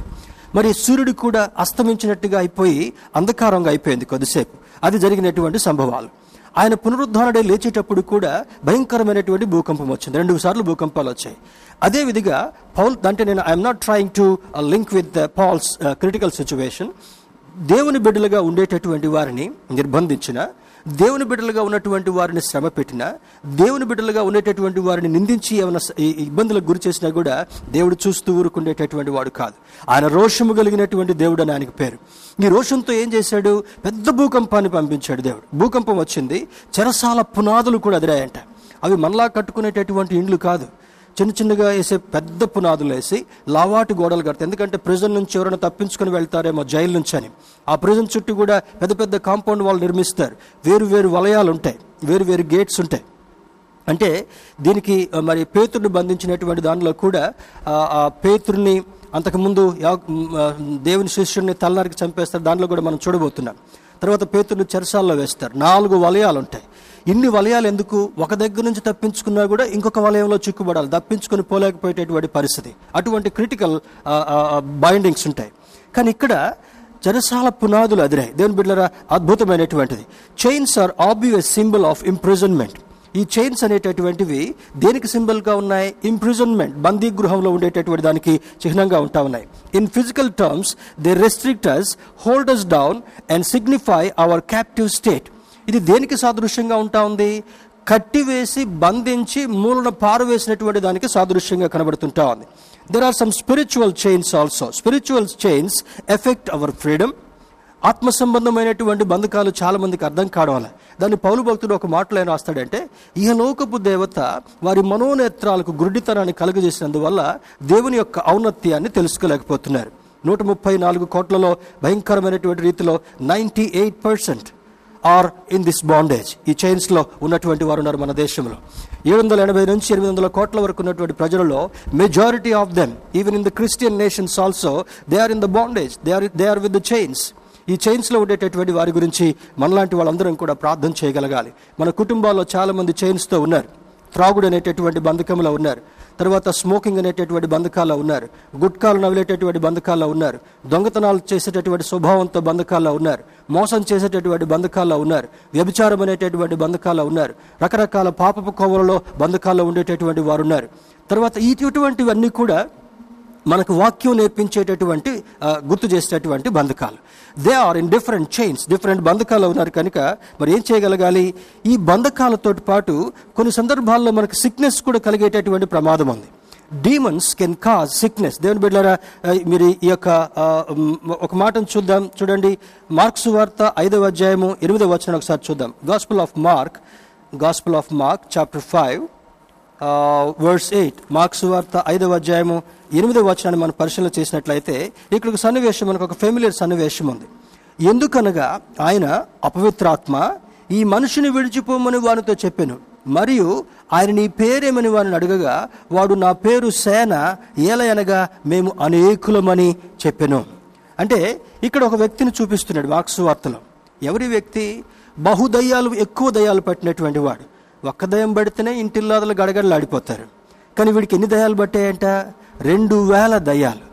మరి సూర్యుడు కూడా అస్తమించినట్టుగా అయిపోయి అంధకారంగా అయిపోయింది కొద్దిసేపు. అది జరిగినటువంటి సంభవాలు. ఆయన పునరుద్ధరణడే లేచేటప్పుడు కూడా భయంకరమైనటువంటి భూకంపం వచ్చింది. రెండు సార్లు భూకంపాలు వచ్చాయి. అదేవిధిగా పౌల్ అంటే నేను I'm not trying to link with Paul's critical situation దేవుని బిడ్డలుగా ఉండేటటువంటి వారిని నిర్బంధించిన దేవుని బిడ్డలుగా ఉన్నటువంటి వారిని శ్రమ పెట్టినా దేవుని బిడ్డలుగా ఉండేటటువంటి వారిని నిందించి ఏమైనా ఇబ్బందులకు గురి చేసినా కూడా దేవుడు చూస్తూ ఊరుకుండేటటువంటి వాడు కాదు. ఆయన రోషము కలిగినటువంటి దేవుడు అని ఆయనకు పేరు. ఈ రోషంతో ఏం చేశాడు? పెద్ద భూకంపాన్ని పంపించాడు దేవుడు. భూకంపం వచ్చింది. చెరసాల పునాదులు కూడా అదిరాయంట. అవి మనలా కట్టుకునేటటువంటి ఇండ్లు కాదు. చిన్న చిన్నగా వేసే పెద్ద పునాదులు వేసి లావాటి గోడలు కడతాయి. ఎందుకంటే ప్రిజన్ నుంచి ఎవరైనా తప్పించుకొని వెళ్తారేమో జైలు నుంచి అని. ఆ ప్రిజన్ చుట్టూ కూడా పెద్ద పెద్ద కాంపౌండ్ వాళ్ళు నిర్మిస్తారు. వేరు వేరు వలయాలు ఉంటాయి. వేరు వేరు గేట్స్ ఉంటాయి. అంటే దీనికి మరి పేతుడిని బంధించినటువంటి దానిలో కూడా ఆ, పేతుడిని అంతకుముందు దేవుని శిష్యుడిని తలనారికి చంపేస్తారు. దానిలో కూడా మనం చూడబోతున్నాం. తర్వాత పేతుడిని చెరసాల్లో వేస్తారు. నాలుగు వలయాలు ఉంటాయి. ఇన్ని వలయాలు ఎందుకు ఒక దగ్గర నుంచి తప్పించుకున్నా కూడా ఇంకొక వలయంలో చిక్కుబడాలి తప్పించుకొని పోలేకపోయేటటువంటి పరిస్థితి. అటువంటి క్రిటికల్ బైండింగ్స్ ఉంటాయి. కానీ ఇక్కడ చెరసాల పునాదులు అదిరాయి. దేవుని బిడ్డరా అద్భుతమైనటువంటిది. Chains are obvious symbol of imprisonment ఈ చైన్స్ అనేటటువంటివి దేనికి సింబల్గా ఉన్నాయి? ఇంప్రిజన్మెంట్ బందీ గృహంలో ఉండేటటువంటి దానికి చిహ్నంగా ఉంటా ఉన్నాయి. In physical terms they restrictors holders down and signify our captive state ఇది దేనికి సాదృశ్యంగా ఉంటా ఉంది? కట్టివేసి బంధించి మూలన పారవేసినటువంటి దానికి సాదృశ్యంగా కనబడుతుంటా ఉంది. There are some spiritual chains also spiritual chains effect our freedom ఆత్మ సంబంధమైనటువంటి బంధకాలు చాలా మందికి అర్థం కావడం దాన్ని పౌలు భక్తుడు ఒక మాటలో ఏం రాస్తాడంటే లోకపు దేవత వారి మనోనేత్రాలకు గురుడితనాన్ని కలుగజేసినందువల్ల దేవుని యొక్క ఔన్నత్యాన్ని తెలుసుకోలేకపోతున్నారు. నూట ముప్పై నాలుగు కోట్లలో భయంకరమైనటువంటి రీతిలో ninety eight percent are in this bondage. ఈ చైన్స్లో ఉన్నటువంటి వారు ఉన్నారు మన దేశంలో. ఏడు వందల ఎనభై నుంచి ఎనిమిది వందల కోట్ల వరకు ఉన్నటువంటి ప్రజలలో majority of them even in the Christian nations also they are in the bondage they are they are with the chains ఈ చైన్స్లో ఉండేటటువంటి వారి గురించి మనలాంటి వాళ్ళందరం కూడా ప్రార్థన చేయగలగాలి. మన కుటుంబాల్లో చాలామంది చైన్స్తో చైన్స్తో ఉన్నారు. త్రాగుడు అనేటటువంటి బంధకంలో ఉన్నారు. తర్వాత స్మోకింగ్ అనేటటువంటి బంధకాల్లో ఉన్నారు. గుట్కాలు నవిలేటటువంటి బంధకాల్లో ఉన్నారు. దొంగతనాలు చేసేటటువంటి స్వభావంతో బంధకాల్లో ఉన్నారు. మోసం చేసేటటువంటి బంధకాల్లో ఉన్నారు. వ్యభిచారం అనేటటువంటి బంధకాల్లో ఉన్నారు. రకరకాల పాపపు కోవలలో బంధకాల్లో ఉండేటటువంటి వారు ఉన్నారు తర్వాత ఇటువంటివన్నీ కూడా మనకు వాక్యం నేర్పించేటటువంటి గుర్తు చేసేటటువంటి బంధకాలు. They are in different chains different బంధకాలు ఉన్నారు కనుక మరి ఏం చేయగలగాలి? ఈ బంధకాలతో పాటు కొన్ని సందర్భాల్లో మనకు సిక్నెస్ కూడా కలిగేటటువంటి ప్రమాదం ఉంది. డీమన్స్ కెన్ కాజ్ సిక్నెస్ దేవుని బిడ్డారా మీరు ఈ యొక్క ఒక మాటను చూద్దాం. చూడండి. మార్క్స్ వార్త ఐదవ అధ్యాయము ఎనిమిదవ వచనం ఒకసారి చూద్దాం. Gospel of Mark gospel of Mark chapter five words eight marks వార్త ఐదవ అధ్యాయము ఎనిమిదవ వచనాన్ని మనం పరిశీలన చేసినట్లయితే ఇక్కడ ఒక సన్నివేశం మనకు ఒక ఫెమిలియర్ సన్నివేశం ఉంది. ఎందుకనగా ఆయన అపవిత్రాత్మ ఈ మనుషుని విడిచిపోమని వానితో చెప్పాను. మరియు ఆయన నీ పేరేమని వారిని అడగగా వాడు నా పేరు సేన ఏలయనగా మేము అనేకులమని చెప్పాను. అంటే ఇక్కడ ఒక వ్యక్తిని చూపిస్తున్నాడు మార్క్స్ వార్తలో. ఎవరి వ్యక్తి? బహుదయ్యాలు ఎక్కువ దయ్యాలు పట్టినటువంటి వాడు. ఒక్క దయం పడితేనే ఇంటిల్లాదలు గడగడలాడిపోతారు కానీ వీడికి ఎన్ని దయాలు పట్టాయంట? రెండు వేల దయాలు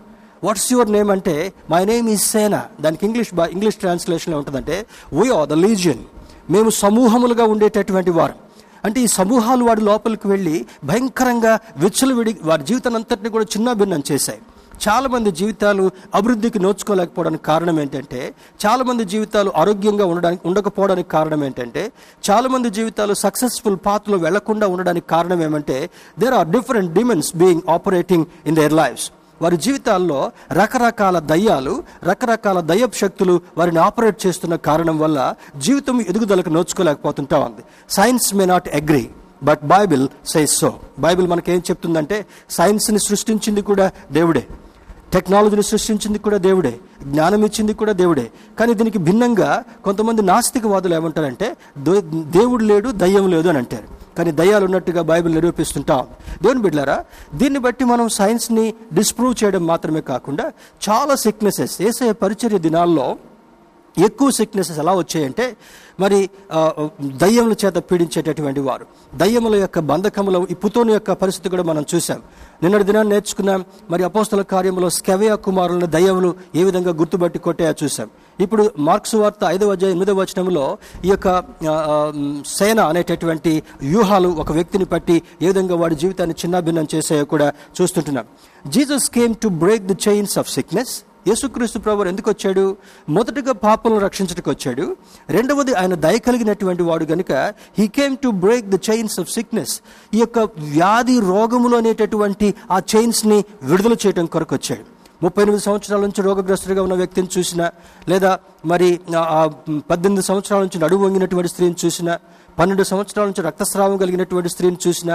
వాట్స్ యువర్ నేమ్ అంటే మై నేమ్ ఈజ్ సేనా దానికి ఇంగ్లీష్ ఇంగ్లీష్ ట్రాన్స్లేషన్లో ఉంటుందంటే వీ ఆర్ ద లీజియన్ మేము సమూహములుగా ఉండేటటువంటి వారు. అంటే ఈ సమూహాలు వాడి లోపలికి వెళ్ళి భయంకరంగా విచ్చలు విడి వారి జీవితాన్ని అంతటిని కూడా చిన్న భిన్నం చేశాయి. చాలామంది జీవితాలు అభివృద్ధికి నోచుకోలేకపోవడానికి కారణం ఏంటంటే చాలామంది జీవితాలు ఆరోగ్యంగా ఉండడానికి ఉండకపోవడానికి కారణం ఏంటంటే చాలామంది జీవితాలు సక్సెస్ఫుల్ పాత్లో వెళ్ళకుండా ఉండడానికి కారణం ఏమంటే there are different demons being operating in their lives వారి జీవితాల్లో రకరకాల దయ్యాలు రకరకాల దయ్యపు శక్తులు వారిని ఆపరేట్ చేస్తున్న కారణం వల్ల జీవితం ఎదుగుదలకు నోచుకోలేకపోతుంటా ఉంది. Science may not agree but Bible says so Bible మనకేం చెప్తుందంటే సైన్స్ని సృష్టించింది కూడా దేవుడే. టెక్నాలజీని సృష్టించింది కూడా దేవుడే జ్ఞానం ఇచ్చింది కూడా దేవుడే. కానీ దీనికి భిన్నంగా కొంతమంది నాస్తికవాదులు ఏమంటారంటే దేవుడు లేడు దయ్యం లేదు అని అంటారు. కానీ దయ్యాలు ఉన్నట్టుగా బైబిల్ నిరూపిస్తుంటాం. దేవుని బిడ్డారా దీన్ని బట్టి మనం సైన్స్ని డిస్ప్రూవ్ చేయడం మాత్రమే కాకుండా చాలా సిక్నెసెస్ ఏసే పరిచర్య దినాల్లో ఎక్కువ సిక్నెసెస్ ఎలా వచ్చాయంటే మరి దయ్యముల చేత పీడించేటటువంటి వారు. దయ్యముల యొక్క బంధకముల ఇప్పుతోని యొక్క పరిస్థితి కూడా మనం చూసాం నిన్నటి దినాన్ని నేర్చుకున్నాం. మరి అపోస్తల కార్యంలో స్కెవయ కుమారులను దయ్యములు ఏ విధంగా గుర్తుపట్టి కొట్టాయో చూసాం ఇప్పుడు మార్క్స్ వార్త ఐదవ అధ్యాయం ఎనిమిదవ వచనంలో ఈ యొక్క సేన అనేటటువంటి వ్యూహాలు ఒక వ్యక్తిని పట్టి ఏ విధంగా వాడి జీవితాన్ని చిన్నాభిన్నం చేసాయో కూడా చూస్తుంటున్నాం. Jesus came to break the chains of sickness యేసుక్రీస్తు ప్రభు ఎందుకు వచ్చాడు? మొదటగా పాపలను రక్షించడానికి వచ్చాడు. రెండవది ఆయన దయ కలిగినటువంటి వాడు గనుక he came to break the chains of sickness ఈ యొక్క వ్యాధి రోగములు అనేటటువంటి ఆ చైన్స్ని విడుదల చేయడం కొరకు వచ్చాడు. ముప్పై ఎనిమిది సంవత్సరాల నుంచి రోగగ్రస్తుడిగా ఉన్న వ్యక్తిని చూసినా లేదా మరి పద్దెనిమిది సంవత్సరాల నుంచి నడువు వంగినటువంటి స్త్రీని చూసినా పన్నెండు సంవత్సరాల నుంచి రక్తస్రావం కలిగినటువంటి స్త్రీని చూసినా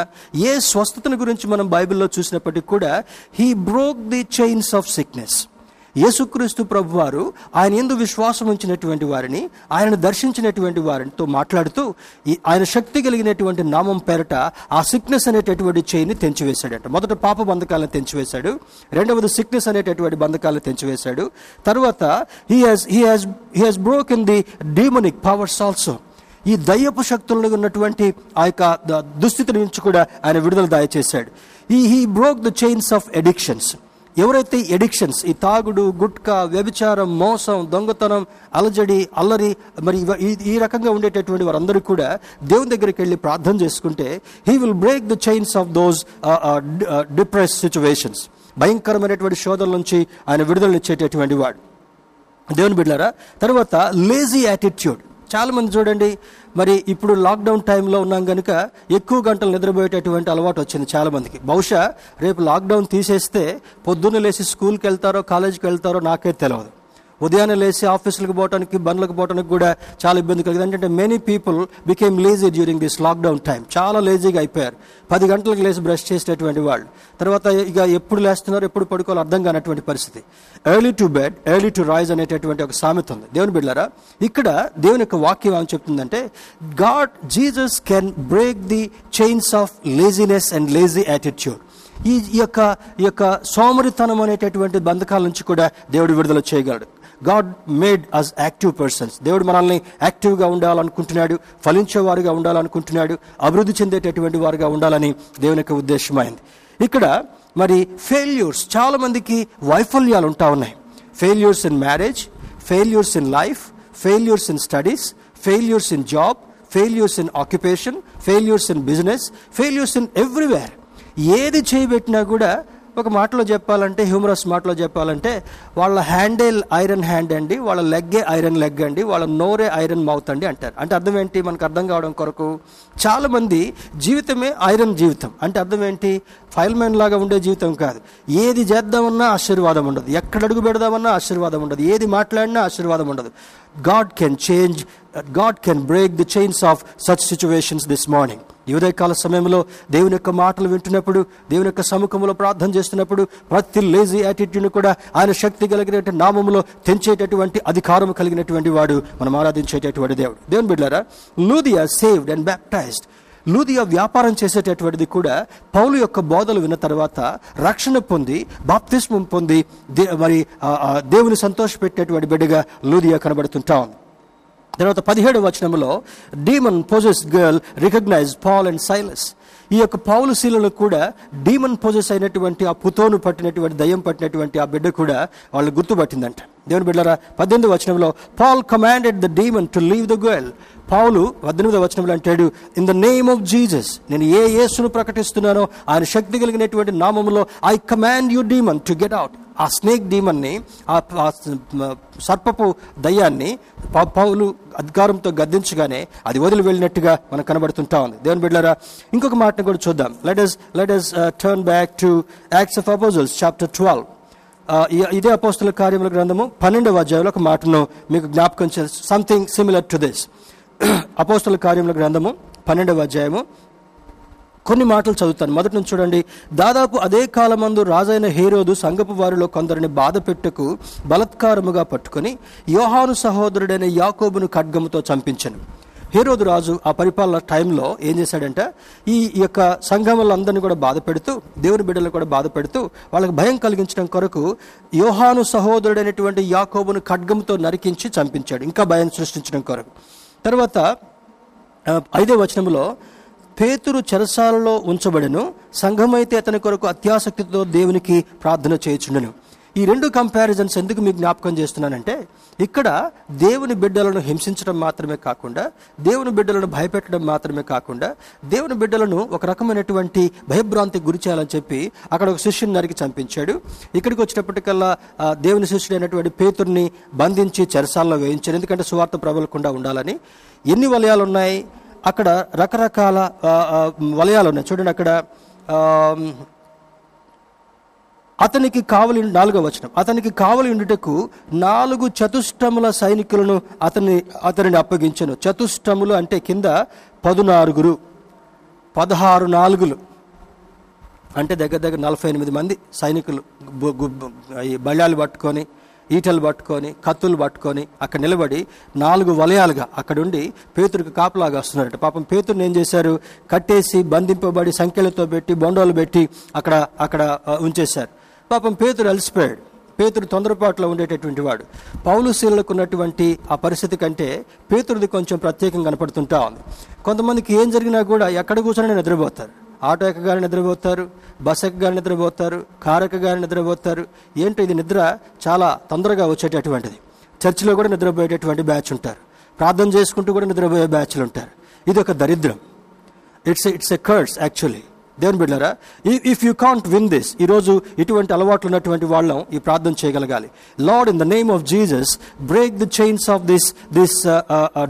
ఏ స్వస్థతను గురించి మనం బైబిల్లో చూసినప్పటికీ కూడా he broke the chains of sickness యేసుక్రీస్తు ప్రభు వారు ఆయన ఎందు విశ్వాసం ఉంచినటువంటి వారిని ఆయనను దర్శించినటువంటి వారితో మాట్లాడుతూ ఈ ఆయన శక్తి కలిగినటువంటి నామం పేరట ఆ సిక్నెస్ అనేటటువంటి చేయిని తెంచివేశాడంట. మొదట పాప బంధకాలను తెంచివేశాడు. రెండవది సిక్నెస్ అనేటటువంటి బంధకాలను తెంచివేశాడు. తర్వాత he has he has he has broken the demonic powers also ఈ దయ్యపు శక్తులను ఉన్నటువంటి ఆ యొక్క దుస్థితి నుంచి కూడా ఆయన విడుదల దయచేశాడు. ఈ he broke the chains of addictions ఎవరైతే ఎడిక్షన్స్ ఈ తాగుడు గుట్కా వ్యభిచారం మోసం దొంగతనం అలజడి అల్లరి మరి ఈ- ఈ రకంగా ఉండేటటువంటి వారందరూ కూడా దేవుని దగ్గరికి వెళ్ళి ప్రార్థన చేసుకుంటే he will break the chains of those depress situations భయంకరమైనటువంటి శోధల నుంచి ఆయన విడుదలనిచ్చేటటువంటి వాడు. దేవుని బిడ్డారా తర్వాత లేజీ యాటిట్యూడ్ చాలా మంది చూడండి మరి ఇప్పుడు లాక్డౌన్ టైంలో ఉన్నాం కనుక ఎక్కువ గంటలు నిద్రపోయేటటువంటి అలవాటు వచ్చింది చాలామందికి. బహుశా రేపు లాక్డౌన్ తీసేస్తే పొద్దున్న లేచి స్కూల్కి వెళ్తారో కాలేజీకి వెళ్తారో నాకే తెలియదు ఉదయాన్నే లేచి ఆఫీసులకు పోవడానికి బండ్లకు పోవడానికి కూడా చాలా ఇబ్బంది కలిగింది. ఏంటంటే many people became lazy during this lockdown time చాలా లేజీగా అయిపోయారు. పది గంటలకు లేచి బ్రష్ చేసేటటువంటి వాళ్ళు. తర్వాత ఇక ఎప్పుడు లేస్తున్నారు ఎప్పుడు పడుకోవాలో అర్థం కానటువంటి పరిస్థితి. Early to bed early to rise అనేటటువంటి ఒక సామెత ఉంది. దేవుని బిడ్డారా ఇక్కడ దేవుని యొక్క వాక్యం ఏమని చెప్తుందంటే God Jesus can break the chains of laziness and lazy attitude ఈ ఈ యొక్క ఈ యొక్క సోమరితనం అనేటటువంటి బంధకాల నుంచి కూడా దేవుడు విడుదల చేయగలడు. God made us active persons దేవుడు మనల్ని యాక్టివ్గా ఉండాలనుకుంటున్నాడు ఫలించేవారుగా ఉండాలనుకుంటున్నాడు అభివృద్ధి చెందేటటువంటి వారుగా ఉండాలని దేవుని యొక్క ఉద్దేశమైంది ఇక్కడ మరి ఫెయిల్యూర్స్ చాలా మందికి వైఫల్యాలు ఉంటా ఉన్నాయి. Failures in marriage failures in life failures in studies failures in job failures in occupation failures in business failures in everywhere ఏది చేయబెట్టినా కూడా ఒక మాటలో చెప్పాలంటే హ్యూమరస్ మాటలో చెప్పాలంటే వాళ్ళ హ్యాండిల్ ఐరన్ హ్యాండ్ అండి వాళ్ళ లెగ్గే ఐరన్ లెగ్ అండి వాళ్ళ నోరే ఐరన్ మౌత్ అండి అంటారు. అంటే అర్థం ఏంటి? మనకు అర్థం కావడం కొరకు చాలామంది జీవితమే ఐరన్ జీవితం. అంటే అర్థం ఏంటి? ఫైల్ మ్యాన్ లాగా ఉండే జీవితం కాదు. ఏది చేద్దామన్నా ఆశీర్వాదం ఉండదు. ఎక్కడ అడుగు పెడదామన్నా ఆశీర్వాదం ఉండదు. ఏది మాట్లాడినా ఆశీర్వాదం ఉండదు. God can change God can break the chains of such situations this morning. ఈ ఉదయకాల సమయంలో దేవుని యొక్క మాటలు వింటున్నప్పుడు దేవుని యొక్క సముఖంలో ప్రార్థన చేస్తున్నప్పుడు ప్రతి లేజీ యాటిట్యూడ్ని కూడా ఆయన శక్తి కలిగిన నామములో తెంచేటటువంటి అధికారం కలిగినటువంటి వాడు మనం ఆరాధించేటటువంటి దేవుడు. దేవుని బిడ్డారా Lydia saved and baptized Lydia వ్యాపారం చేసేటటువంటిది కూడా పౌలు యొక్క బోధలు విన్న తర్వాత రక్షణ పొంది బాప్తిస్మం పొంది దే- మరి దేవుని సంతోషపెట్టేటువంటి బిడ్డగా లూదియా కనబడుతుంటా ఉంది. తర్వాత పదిహేడు వచనంలో demon possess girl recognize Paul and Silas ఈ యొక్క పావులు శీలను కూడా డీమన్ పోజెస్ అయినటువంటి ఆ పుతోను పట్టినటువంటి దయ్యం పట్టినటువంటి ఆ బిడ్డ కూడా వాళ్ళు గుర్తుపట్టిందంట. దేవుని బిడ్డరా పద్దెనిమిది వచనంలో Paul commanded the demon to leave the girl పౌలు పద్దెనిమిది వచనంలో అంటాడు in the name of Jesus నేను ఏ యేసును ప్రకటిస్తున్నానో ఆయన శక్తి కలిగినటువంటి నామములో I command you demon to get out ఆ స్నేక్ డీమన్ని ఆ సర్పపు దయ్యాన్ని పౌలు అధికారంతో గద్దించగానే అది వదిలి వెళ్ళినట్టుగా మనకు కనబడుతుంటా ఉంది. దేవుని బిడ్డారా ఇంకొక మాటను కూడా చూద్దాం. Let us let us turn back to Acts of apostles chapter twelve ఇదే అపోస్తుల కార్యముల గ్రంథము పన్నెండవ అధ్యాయంలో ఒక మాటను మీకు జ్ఞాపకం చేసి సంథింగ్ సిమిలర్ టు దిస్ అపోస్తుల కార్యముల గ్రంథము పన్నెండవ అధ్యాయము కొన్ని మాటలు చదువుతాను. మొదటి నుంచి చూడండి. దాదాపు అదే కాలమందు రాజైన హేరోదు సంగపు వారిలో కొందరిని బాధ పెట్టుకు బలత్కారముగా పట్టుకొని యోహాను సహోదరుడైన యాకోబును ఖడ్గముతో చంపించను. హేరోదు రాజు ఆ పరిపాలన టైంలో ఏం చేశాడంటే? ఈ యొక్క సంఘములందరినీ కూడా బాధ పెడుతూ దేవుని బిడ్డలను కూడా బాధ పెడుతూ వాళ్ళకి భయం కలిగించడం కొరకు యోహాను సహోదరుడైనటువంటి యాకోబును ఖడ్గంతో నరికించి చంపించాడు. ఇంకా భయం సృష్టించడం కొరకు. తర్వాత ఐదో వచనంలో పేతురు చెరసాలలో ఉంచబడెను. సంఘమైతే అతని కొరకు అత్యాసక్తితో దేవునికి ప్రార్థన చేయుచుండెను. ఈ రెండు కంపారిజన్స్ ఎందుకు మీకు జ్ఞాపకం చేస్తున్నానంటే ఇక్కడ దేవుని బిడ్డలను హింసించడం మాత్రమే కాకుండా దేవుని బిడ్డలను భయపెట్టడం మాత్రమే కాకుండా దేవుని బిడ్డలను ఒక రకమైనటువంటి భయభ్రాంతికి గురి చేయాలని చెప్పి అక్కడ ఒక శిష్యుని నరికి చంపించాడు. ఇక్కడికి వచ్చినప్పటికల్లా దేవుని దేవుని శిష్యుడైనటువంటి పేతుర్ని బంధించి చెరసాల్లో వేయించాడు. ఎందుకంటే సువార్త ప్రబలకుండా ఉండాలని. ఎన్ని వలయాలు ఉన్నాయి అక్కడ రకరకాల వలయాలు ఉన్నాయి. చూడండి అక్కడ అతనికి కావలి నాలుగో వచనం. అతనికి కావలి ఉండుటకు నాలుగు చతుష్టముల సైనికులను అతని అతనిని అప్పగించను. చతుష్టములు అంటే కింద పదునారుగురు పదహారు నాలుగులు. అంటే దగ్గర దగ్గర నలభై ఎనిమిది మంది సైనికులు బళ్ళాలు పట్టుకొని ఈటలు పట్టుకొని కత్తులు పట్టుకొని అక్కడ నిలబడి నాలుగు వలయాలుగా అక్కడుండి పేతురికి కాపలాగా వస్తున్నారట. పాపం పేతురుని ఏం చేశారు? కట్టేసి బంధింపబడి సంఖ్యలతో పెట్టి బొండోలు పెట్టి అక్కడ అక్కడ ఉంచేశారు. పాపం పేతురు అలసిపోయాడు. పేతురు తొందరపాటులో ఉండేటటువంటి వాడు. పౌలు శీలకు ఉన్నటువంటి ఆ పరిస్థితి కంటే పేతురుది కొంచెం ప్రత్యేకంగా కనపడుతుంటా ఉంది. కొంతమందికి ఏం జరిగినా కూడా ఎక్కడ కూర్చొని నిద్రపోతారు. ఆటో ఎక్కగానే నిద్రపోతారు బస్ ఎక్కగానే నిద్రపోతారు కారు ఎక్కగానే నిద్రపోతారు. ఏంటో ఇది నిద్ర చాలా తొందరగా వచ్చేటటువంటిది. చర్చిలో కూడా నిద్రపోయేటటువంటి బ్యాచ్ ఉంటారు. ప్రార్థన చేసుకుంటూ కూడా నిద్రపోయే బ్యాచ్లు ఉంటారు. ఇది ఒక దరిద్రం. It's it's a curse actually దేవుని బిడ్డారా if you can't win this ఈరోజు ఇటువంటి అలవాట్లు ఉన్నటువంటి వాళ్ళం ఈ ప్రార్థన చేయగలగాలి. Lord in the name of Jesus break the chains of this this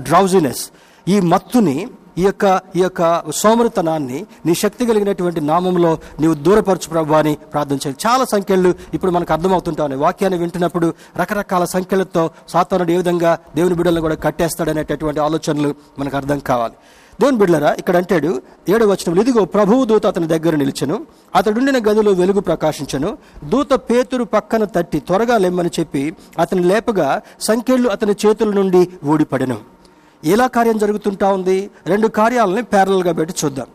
drowsiness ఈ మత్తుని ఈ యొక్క ఈ యొక్క సోమరితనాన్ని నీ శక్తి కలిగినటువంటి నామంలో నీవు దూరపరచు ప్రభు అని ప్రార్థన చేయాలి. చాలా సంఖ్యలు ఇప్పుడు మనకు అర్థమవుతుంటాయి వాక్యాన్ని వింటున్నప్పుడు రకరకాల సంఖ్యలతో సాతానుడు ఏ విధంగా దేవుని బిడ్డలను కూడా కట్టేస్తాడనేటటువంటి ఆలోచనలు మనకు అర్థం కావాలి. దేవుని బిడ్డలరా ఇక్కడ అంటాడు ఏడు వచనంలో ఇదిగో ప్రభువు దూత అతని దగ్గర నిలిచను. అతడుండిన గదిలో వెలుగు ప్రకాశించను. దూత పేతురు పక్కన తట్టి త్వరగా లెమ్మని చెప్పి అతని లేపగా సంఖ్యలు అతని చేతుల నుండి ఊడిపడెను. ఎలా కార్యం జరుగుతుంటా ఉంది. రెండు కార్యాలని ప్యారల్గా పెట్టి చూద్దాం.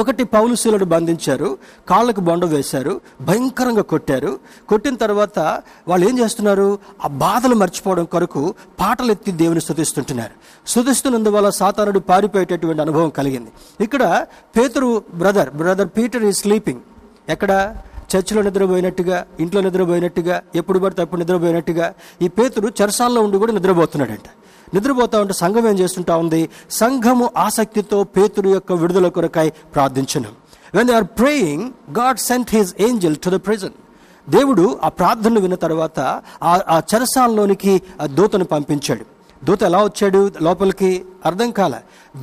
ఒకటి పౌలుశీలను బంధించారు. కాళ్ళకు బొండ వేశారు. భయంకరంగా కొట్టారు. కొట్టిన తర్వాత వాళ్ళు ఏం చేస్తున్నారు? ఆ బాధలు మర్చిపోవడం కొరకు పాటలు ఎత్తి దేవుని స్థుతిస్తుంటున్నారు స్థుతిస్తున్నందువల్ల సాతానుడు పారిపోయేటటువంటి అనుభవం కలిగింది. ఇక్కడ పేతురు బ్రదర్ బ్రదర్ పీటర్ ఈ స్లీపింగ్ ఎక్కడ? చర్చిలో నిద్రపోయినట్టుగా ఇంట్లో నిద్రపోయినట్టుగా ఎప్పుడు పడితే అప్పుడు నిద్రపోయినట్టుగా ఈ పేతురు చర్చాల్లో ఉండి కూడా నిద్రపోతున్నాడంట. నిద్రపోతా ఉంటే సంఘం ఏం చేస్తుంటా ఉంది? సంఘము ఆసక్తితో పేతురు యొక్క విడుదల కొరకై ప్రార్థించను. When they are praying God sent his angel to the present దేవుడు ఆ ప్రార్థనలు విన్న తర్వాత ఆ చరసాలలోనికి ఆ దూతను పంపించాడు. దూత ఎలా వచ్చాడు? లోపలికి అర్థం కాల.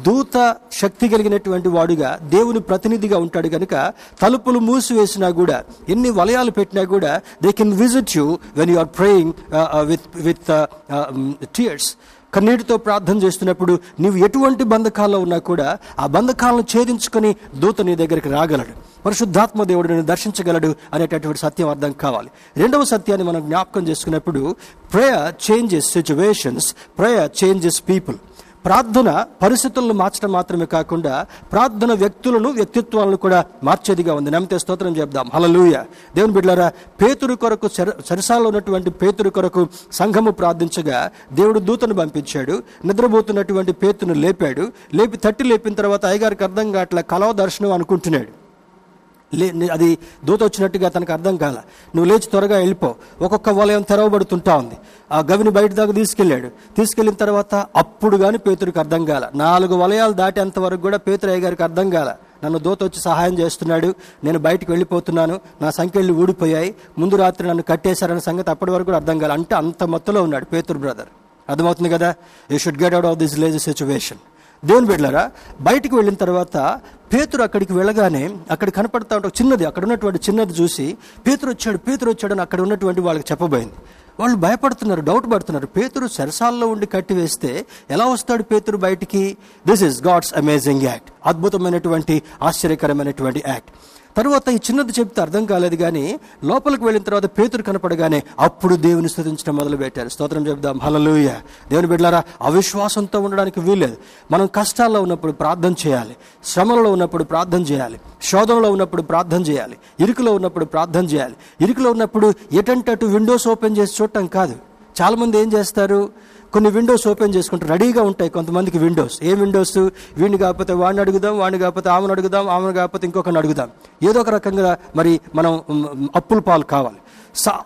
దూత శక్తి కలిగినటువంటి వాడుగా దేవుని ప్రతినిధిగా ఉంటాడు కనుక తలుపులు మూసివేసినా కూడా ఎన్ని వలయాలు పెట్టినా కూడా they can visit you when you are praying with with tears కన్నీటితో ప్రార్థన చేస్తున్నప్పుడు నీవు ఎటువంటి బంధకాల్లో ఉన్నా కూడా ఆ బంధకాలను ఛేదించుకొని దూత నీ దగ్గరికి రాగలడు. పరిశుద్ధాత్మ దేవుడు నేను దర్శించగలడు అనేటటువంటి సత్యం అర్థం కావాలి. రెండవ సత్యాన్ని మనం జ్ఞాపకం చేసుకున్నప్పుడు prayer changes situations prayer changes people ప్రార్థన పరిస్థితులను మార్చడం మాత్రమే కాకుండా ప్రార్థన వ్యక్తులను వ్యక్తిత్వాలను కూడా మార్చేదిగా ఉంది. నమ్మితే స్తోత్రం చెప్దాం. హలలుయ దేవుని బిడ్డారా పేతురు కొరకు చెర ఉన్నటువంటి పేతురు కొరకు సంఘము ప్రార్థించగా దేవుడు దూతను పంపించాడు. నిద్రపోతున్నటువంటి పేతును లేపాడు. లేపి తట్టి లేపిన తర్వాత అయ్యగారికి అర్థం కావట్లే కలవ దర్శనం అనుకుంటున్నాడు. లే అది దూత వచ్చినట్టుగా తనకు అర్థం కాల. నువ్వు లేచి త్వరగా వెళ్ళిపో. ఒక్కొక్క వలయం తెరవబడుతుంటా ఉంది. ఆ గవిని బయట దాకా తీసుకెళ్ళాడు. తీసుకెళ్ళిన తర్వాత అప్పుడు కానీ పేతురికి అర్థం కాల. నాలుగు వలయాలు దాటేంత వరకు కూడా పేతురయ్య గారికి అర్థం కాల. నన్ను దూత వచ్చి సహాయం చేస్తున్నాడు. నేను బయటకు వెళ్ళిపోతున్నాను. నా సంఖ్యలు ఊడిపోయాయి. ముందు రాత్రి నన్ను కట్టేశారన్న సంగతి అప్పటి వరకు కూడా అర్థం కాల. అంటే అంత మొత్తంలో ఉన్నాడు పేతురు బ్రదర్. అర్థమవుతుంది కదా? You should get out of this lazy situation దేవుని బిడ్డలారా బయటికి వెళ్ళిన తర్వాత పేతురు అక్కడికి వెళ్ళగానే అక్కడ కనపడతా ఉంటే చిన్నది అక్కడ ఉన్నటువంటి చిన్నది చూసి పేతురు వచ్చాడు పేతురు వచ్చాడు అని అక్కడ ఉన్నటువంటి వాళ్ళకి చెప్పబోయింది. వాళ్ళు భయపడుతున్నారు డౌట్ పడుతున్నారు. పేతురు సెరసాల్లో ఉండి కట్టివేస్తే ఎలా వస్తాడు పేతురు బయటికి? This is God's amazing act అద్భుతమైనటువంటి ఆశ్చర్యకరమైనటువంటి యాక్ట్ తర్వాత ఈ చిన్నది చెప్తే అర్థం కాలేదు కానీ లోపలికి వెళ్ళిన తర్వాత పేతురు కనపడగానే అప్పుడు దేవుని స్థుతించడం మొదలు పెట్టారు స్తోత్రం చెప్దాం హలలుయ దేవుని బిడ్డారా అవిశ్వాసంతో ఉండడానికి వీల్లేదు. మనం కష్టాల్లో ఉన్నప్పుడు ప్రార్థన చేయాలి. శ్రమలలో ఉన్నప్పుడు ప్రార్థన చేయాలి. శోధనలో ఉన్నప్పుడు ప్రార్థన చేయాలి. ఇరుకులో ఉన్నప్పుడు ప్రార్థన చేయాలి. ఇరుకులో ఉన్నప్పుడు ఎటంటే విండోస్ ఓపెన్ చేసి చూడటం కాదు. చాలామంది ఏం చేస్తారు? కొన్ని విండోస్ ఓపెన్ చేసుకుంటారు రెడీగా ఉంటాయి కొంతమందికి విండోస్ ఏ విండోస్ వీడిని కాకపోతే వాడిని అడుగుదాం వాడిని కాకపోతే ఆమెను అడుగుదాం ఆమెను కాకపోతే ఇంకొకరిని అడుగుదాం. ఏదో ఒక రకంగా మరి మనం అప్పుల పాలు కావాలి.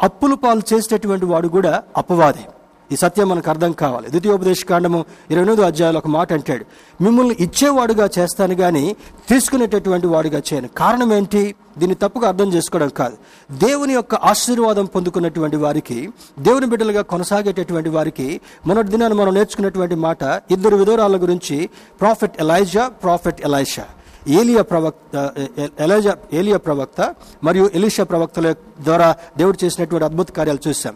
అప్పుల పాలు చేసేటటువంటి వాడు కూడా అపవాదే. ఈ సత్యం మనకు అర్థం కావాలి. ద్వితీయోపదేశ కాండము ఇరవై ఎనిమిది అధ్యాయంలో ఒక మాట అంటాడు. మిమ్మల్ని ఇచ్చేవాడుగా చేస్తాను కానీ తీసుకునేటటువంటి వాడుగా చేయను. కారణం ఏంటి? దీన్ని తప్పుగా అర్థం చేసుకోవడం కాదు. దేవుని యొక్క ఆశీర్వాదం పొందుకున్నటువంటి వారికి దేవుని బిడ్డలుగా కొనసాగేటటువంటి వారికి మొన్నటి దినాన్ని మనం నేర్చుకున్నటువంటి మాట ఇద్దరు విధురాల గురించి ప్రాఫెట్ ఎలైజా ప్రాఫెట్ ఎలైషా. ఏలియా ప్రవక్త ఎలైజా ఏలియా ప్రవక్త మరియు ఎలీషా ప్రవక్తల ద్వారా దేవుడు చేసినటువంటి అద్భుత కార్యాలు చూసాం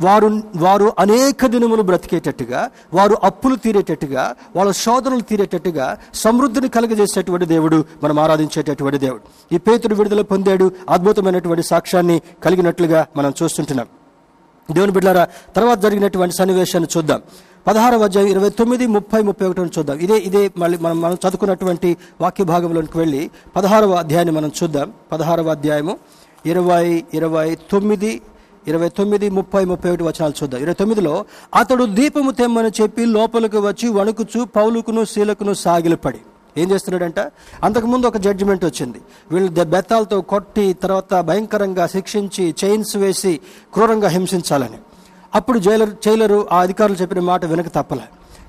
వారు వారు అనేక దినములు బ్రతికేటట్టుగా వారు అప్పులు తీరేటట్టుగా వాళ్ళ శోధనలు తీరేటట్టుగా సమృద్ధిని కలగజేసేటువంటి దేవుడు మనం ఆరాధించేటటువంటి దేవుడు. ఈ పేతుడు విడుదల పొందాడు అద్భుతమైనటువంటి సాక్ష్యాన్ని కలిగినట్లుగా మనం చూస్తుంటున్నాం. దేవుని బిడ్డారా తర్వాత జరిగినటువంటి సన్నివేశాన్ని చూద్దాం. పదహారవ అధ్యాయం ఇరవై తొమ్మిది ముప్పై ముప్పై ఒకటి చూద్దాం. ఇదే ఇదే మళ్ళీ మనం మనం చదువుకున్నటువంటి వాక్య భాగంలోనికి వెళ్ళి పదహారవ అధ్యాయాన్ని మనం చూద్దాం. పదహారవ అధ్యాయము ఇరవై ఇరవై తొమ్మిది ఇరవై తొమ్మిది ముప్పై ముప్పై ఒకటి వచనాలు చూద్దాం. ఇరవై తొమ్మిదిలో అతడు దీపము తెమ్మని చెప్పి లోపలికి వచ్చి వణుకుచు పౌలుకును శీలకును సాగిలపడి. ఏం చేస్తున్నాడంట? అంతకుముందు ఒక జడ్జిమెంట్ వచ్చింది. వీళ్ళు బెత్తాలతో కొట్టి తర్వాత భయంకరంగా శిక్షించి చైన్స్ వేసి క్రూరంగా హింసించాలని. అప్పుడు జైలర్ జైలరు ఆ అధికారులు చెప్పిన మాట వెనక తప్పలే.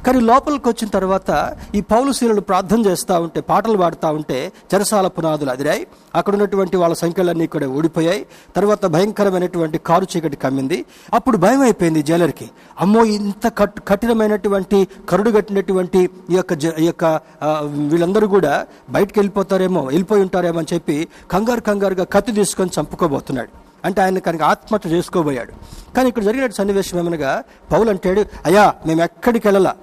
కానీ లోపలికి వచ్చిన తర్వాత ఈ పౌలు ప్రార్థన చేస్తూ ఉంటే పాటలు పాడుతూ ఉంటే చెరసాల పునాదులు అదిరాయి. అక్కడ ఉన్నటువంటి వాళ్ళ సంఖ్యలన్నీ కూడా ఊడిపోయాయి. తర్వాత భయంకరమైనటువంటి కారు చీకటి కమ్మింది. అప్పుడు భయం అయిపోయింది జైలర్కి. అమ్మో ఇంత కట్ కఠినమైనటువంటి కరుడు కట్టినటువంటి ఈ యొక్క జ- ఈ యొక్క వీళ్ళందరూ కూడా బయటకు వెళ్ళిపోతారేమో వెళ్ళిపోయి ఉంటారేమో అని చెప్పి కంగారు కంగారుగా కత్తి తీసుకొని చంపుకోబోతున్నాడు. అంటే ఆయన కనుక ఆత్మహత్య చేసుకోబోయాడు. కానీ ఇక్కడ జరిగిన సన్నివేశం ఏమనగా పౌలు అంటాడు అయ్యా మేము ఎక్కడికి వెళ్ళాలా?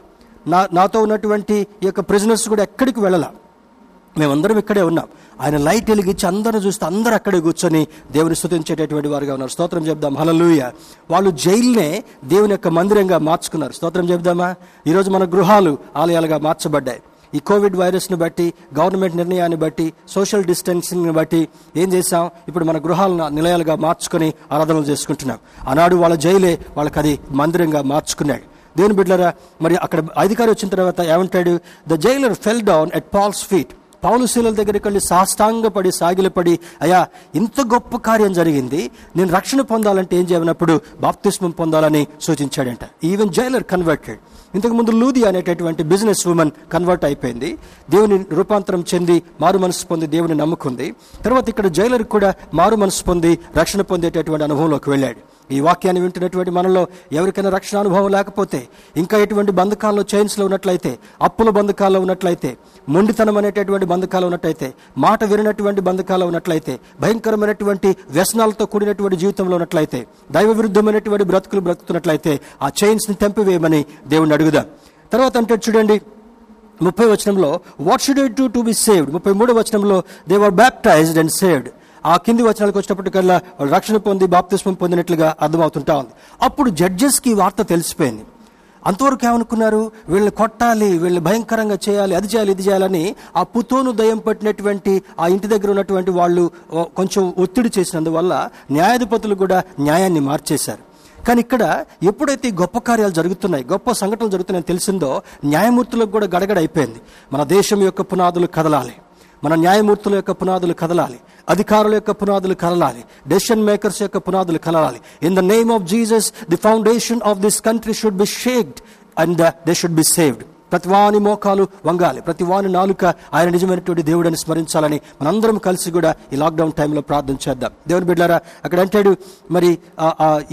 నా నాతో ఉన్నటువంటి ఈ యొక్క ప్రిజనర్స్ కూడా ఎక్కడికి వెళ్ళాల? మేమందరం ఇక్కడే ఉన్నాం. ఆయన లైట్ వెలిగించి అందరిని చూస్తే అందరూ అక్కడే కూర్చొని దేవుని స్థుతించేటటువంటి వారుగా ఉన్నారు. స్తోత్రం చెప్దాం. హలలుయ వాళ్ళు జైల్నే దేవుని యొక్క మందిరంగా మార్చుకున్నారు. స్తోత్రం చెప్దామా? ఈరోజు మన గృహాలు ఆలయాలుగా మార్చబడ్డాయి. ఈ కోవిడ్ వైరస్ని బట్టి గవర్నమెంట్ నిర్ణయాన్ని బట్టి సోషల్ డిస్టెన్సింగ్ని బట్టి ఏం చేశాం? ఇప్పుడు మన గృహాలను నిలయాలుగా మార్చుకొని ఆరాధనలు చేసుకుంటున్నాం. ఆనాడు వాళ్ళ జైలే వాళ్ళకి అది మందిరంగా మార్చుకున్నాడు దేవుని బిడ్డలారా? మరి అక్కడ అధికారి వచ్చిన తర్వాత ఏమంటాడు? The jailer fell down at Paul's feet పౌలుశీల దగ్గరికి వెళ్ళి సాష్టాంగపడి సాగిలపడి అయ్యా ఇంత గొప్ప కార్యం జరిగింది. నేను రక్షణ పొందాలంటే ఏం చేయనప్పుడు బాప్తిస్మం పొందాలని సూచించాడంట. ఈవెన్ జైలర్ కన్వర్టెడ్ ఇంతకు ముందు లూది అనేటటువంటి బిజినెస్ ఉమెన్ కన్వర్ట్ అయిపోయింది. దేవుని రూపాంతరం చెంది మారు మనసు పొంది దేవుని నమ్ముకుంది. తర్వాత ఇక్కడ జైలర్ కూడా మారు మనసు పొంది రక్షణ పొందేటటువంటి అనుభవంలోకి వెళ్ళాడు. ఈ వాక్యాన్ని వింటున్నటువంటి మనలో ఎవరికైనా రక్షణ అనుభవం లేకపోతే ఇంకా ఎటువంటి బంధకాల్లో చైన్స్లో ఉన్నట్లయితే అప్పుల బంధకాల్లో ఉన్నట్లయితే మొండితనం అనేటటువంటి బంధకాలు ఉన్నట్లయితే మాట వినటువంటి బంధకాలు ఉన్నట్లయితే భయంకరమైనటువంటి వ్యసనాలతో కూడినటువంటి జీవితంలో ఉన్నట్లయితే దైవ విరుద్ధమైనటువంటి బ్రతుకులు బ్రతుకుతున్నట్లయితే ఆ చైన్స్ని తెంపివేయమని దేవుణ్ణి అడుగుదాం. తర్వాత అంటే చూడండి ముప్పై వచనంలో what should I do to be saved ముప్పై మూడో వచనంలో they were baptized and saved ఆ కింది వచనాలకు వచ్చినప్పటికల్లా వాళ్ళు రక్షణ పొంది బాప్తిస్మం పొందినట్లుగా అర్థమవుతుంటా ఉంది. అప్పుడు జడ్జెస్కి వార్త తెలిసిపోయింది. అంతవరకు ఏమనుకున్నారు? వీళ్ళని కొట్టాలి వీళ్ళని భయంకరంగా చేయాలి అది చేయాలి ఇది చేయాలని ఆ పుతోను దయం పట్టినటువంటి ఆ ఇంటి దగ్గర ఉన్నటువంటి వాళ్ళు కొంచెం ఒత్తిడి చేసినందువల్ల న్యాయాధిపతులు కూడా న్యాయాన్ని మార్చేశారు. కానీ ఇక్కడ ఎప్పుడైతే గొప్ప కార్యాలు జరుగుతున్నాయి గొప్ప సంఘటనలు జరుగుతున్నాయని తెలిసిందో న్యాయమూర్తులకు కూడా గడగడ అయిపోయింది. మన దేశం యొక్క పునాదులు కదలాలి. మన న్యాయమూర్తుల యొక్క పునాదులు కదలాలి అధికారుల యొక్క పునాదులు కదలాలి డెసిషన్ మేకర్స్ యొక్క పునాదులు కదలాలి. In the name of Jesus the foundation of this country should be shaked and they should be saved ప్రతి వాని మోకాలు వంగాలి ప్రతి వాని నాలుక ఆయన నిజమైనటువంటి దేవుడని స్మరించాలని మనందరం కలిసి కూడా ఈ లాక్డౌన్ టైంలో ప్రార్థన చేద్దాం. దేవుని బిడ్డారా అక్కడ అంటాడు మరి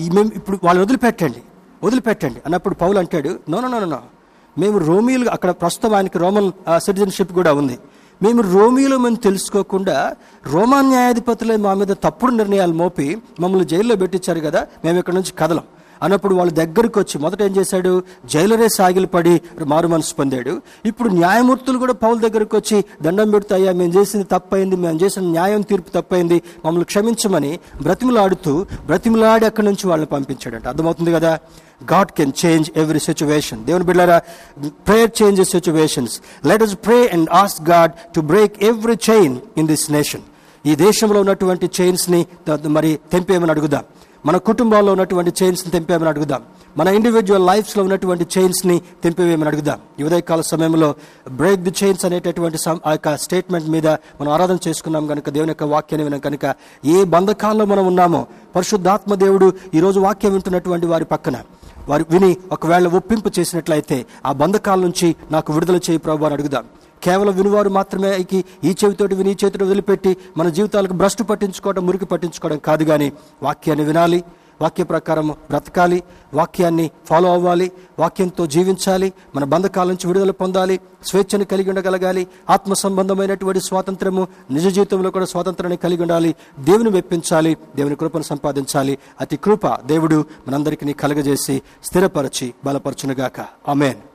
ఈ మేము ఇప్పుడు వాళ్ళని వదిలిపెట్టండి వదిలిపెట్టండి అన్నప్పుడు పౌలు అంటాడు నో నో నో నో మేము రోమియోలు అక్కడ ప్రస్తుతం ఆయనకి రోమన్ సిటిజన్షిప్ కూడా ఉంది. మేము రోమియోలో మేము తెలుసుకోకుండా రోమా న్యాయాధిపతులే మా మీద తప్పుడు నిర్ణయాలు మోపి మమ్మల్ని జైల్లో పెట్టించారు కదా మేము ఇక్కడ నుంచి కదలం. అన్నప్పుడు వాళ్ళ దగ్గరికి వచ్చి మొదట ఏం చేశాడు? జైలరే సాగిలపడి మారు మనసు పొందాడు. ఇప్పుడు న్యాయమూర్తులు కూడా పౌల దగ్గరికి వచ్చి దండం పెడతాయా మేము చేసింది తప్పైంది మేము చేసిన న్యాయం తీర్పు తప్పైంది మమ్మల్ని క్షమించమని బ్రతిమలాడుతూ బ్రతిమలాడి అక్కడి నుంచి వాళ్ళని పంపించాడంట. అర్థమవుతుంది కదా? God can change every situation దేవుని బిడ్డారా prayer changes situations let us pray and ask God to break every chain in this nation ఈ దేశంలో ఉన్నటువంటి చైన్స్ని మరి తెంపేయమని అడుగుదాం. మన కుటుంబాల్లో ఉన్నటువంటి చైన్స్ని తెంపామని అడుగుదాం. మన ఇండివిజువల్ లైఫ్స్లో ఉన్నటువంటి చైన్స్ని తెంపివేయమని అడుగుదాం. ఉదయకాల సమయంలో బ్రేక్ ది చైన్స్ అనేటటువంటి ఆ యొక్క స్టేట్మెంట్ మీద మనం ఆరాధన చేసుకున్నాం కనుక దేవుని యొక్క వాక్యాన్ని వినం కనుక ఏ బంధకాల్లో మనం ఉన్నామో పరిశుద్ధాత్మ దేవుడు ఈ రోజు వాక్యం వింటున్నటువంటి వారి పక్కన వారు విని ఒకవేళ ఒప్పింపు చేసినట్లయితే ఆ బంధకాల నుంచి నాకు విడుదల చేయి ప్రభు అని అడుగుదాం. కేవలం వినువారు మాత్రమే ఈ- ఈ చెవితోటి విని ఈ చేతితో వదిలిపెట్టి మన జీవితాలకు భ్రష్టు పట్టించుకోవడం మురికి పట్టించుకోవడం కాదు కానీ వాక్యాన్ని వినాలి వాక్య ప్రకారం బ్రతకాలి వాక్యాన్ని ఫాలో అవ్వాలి వాక్యంతో జీవించాలి మన బంధకాల నుంచి విడుదల పొందాలి స్వేచ్ఛను కలిగి ఉండగలగాలి ఆత్మ సంబంధమైనటువంటి స్వాతంత్రము నిజ జీవితంలో కూడా స్వాతంత్రాన్ని కలిగి ఉండాలి దేవుని మెప్పించాలి దేవుని కృపను సంపాదించాలి. అతి కృప దేవుడు మనందరికీ కలగజేసి స్థిరపరచి బలపరచునుగాక. ఆమెన్.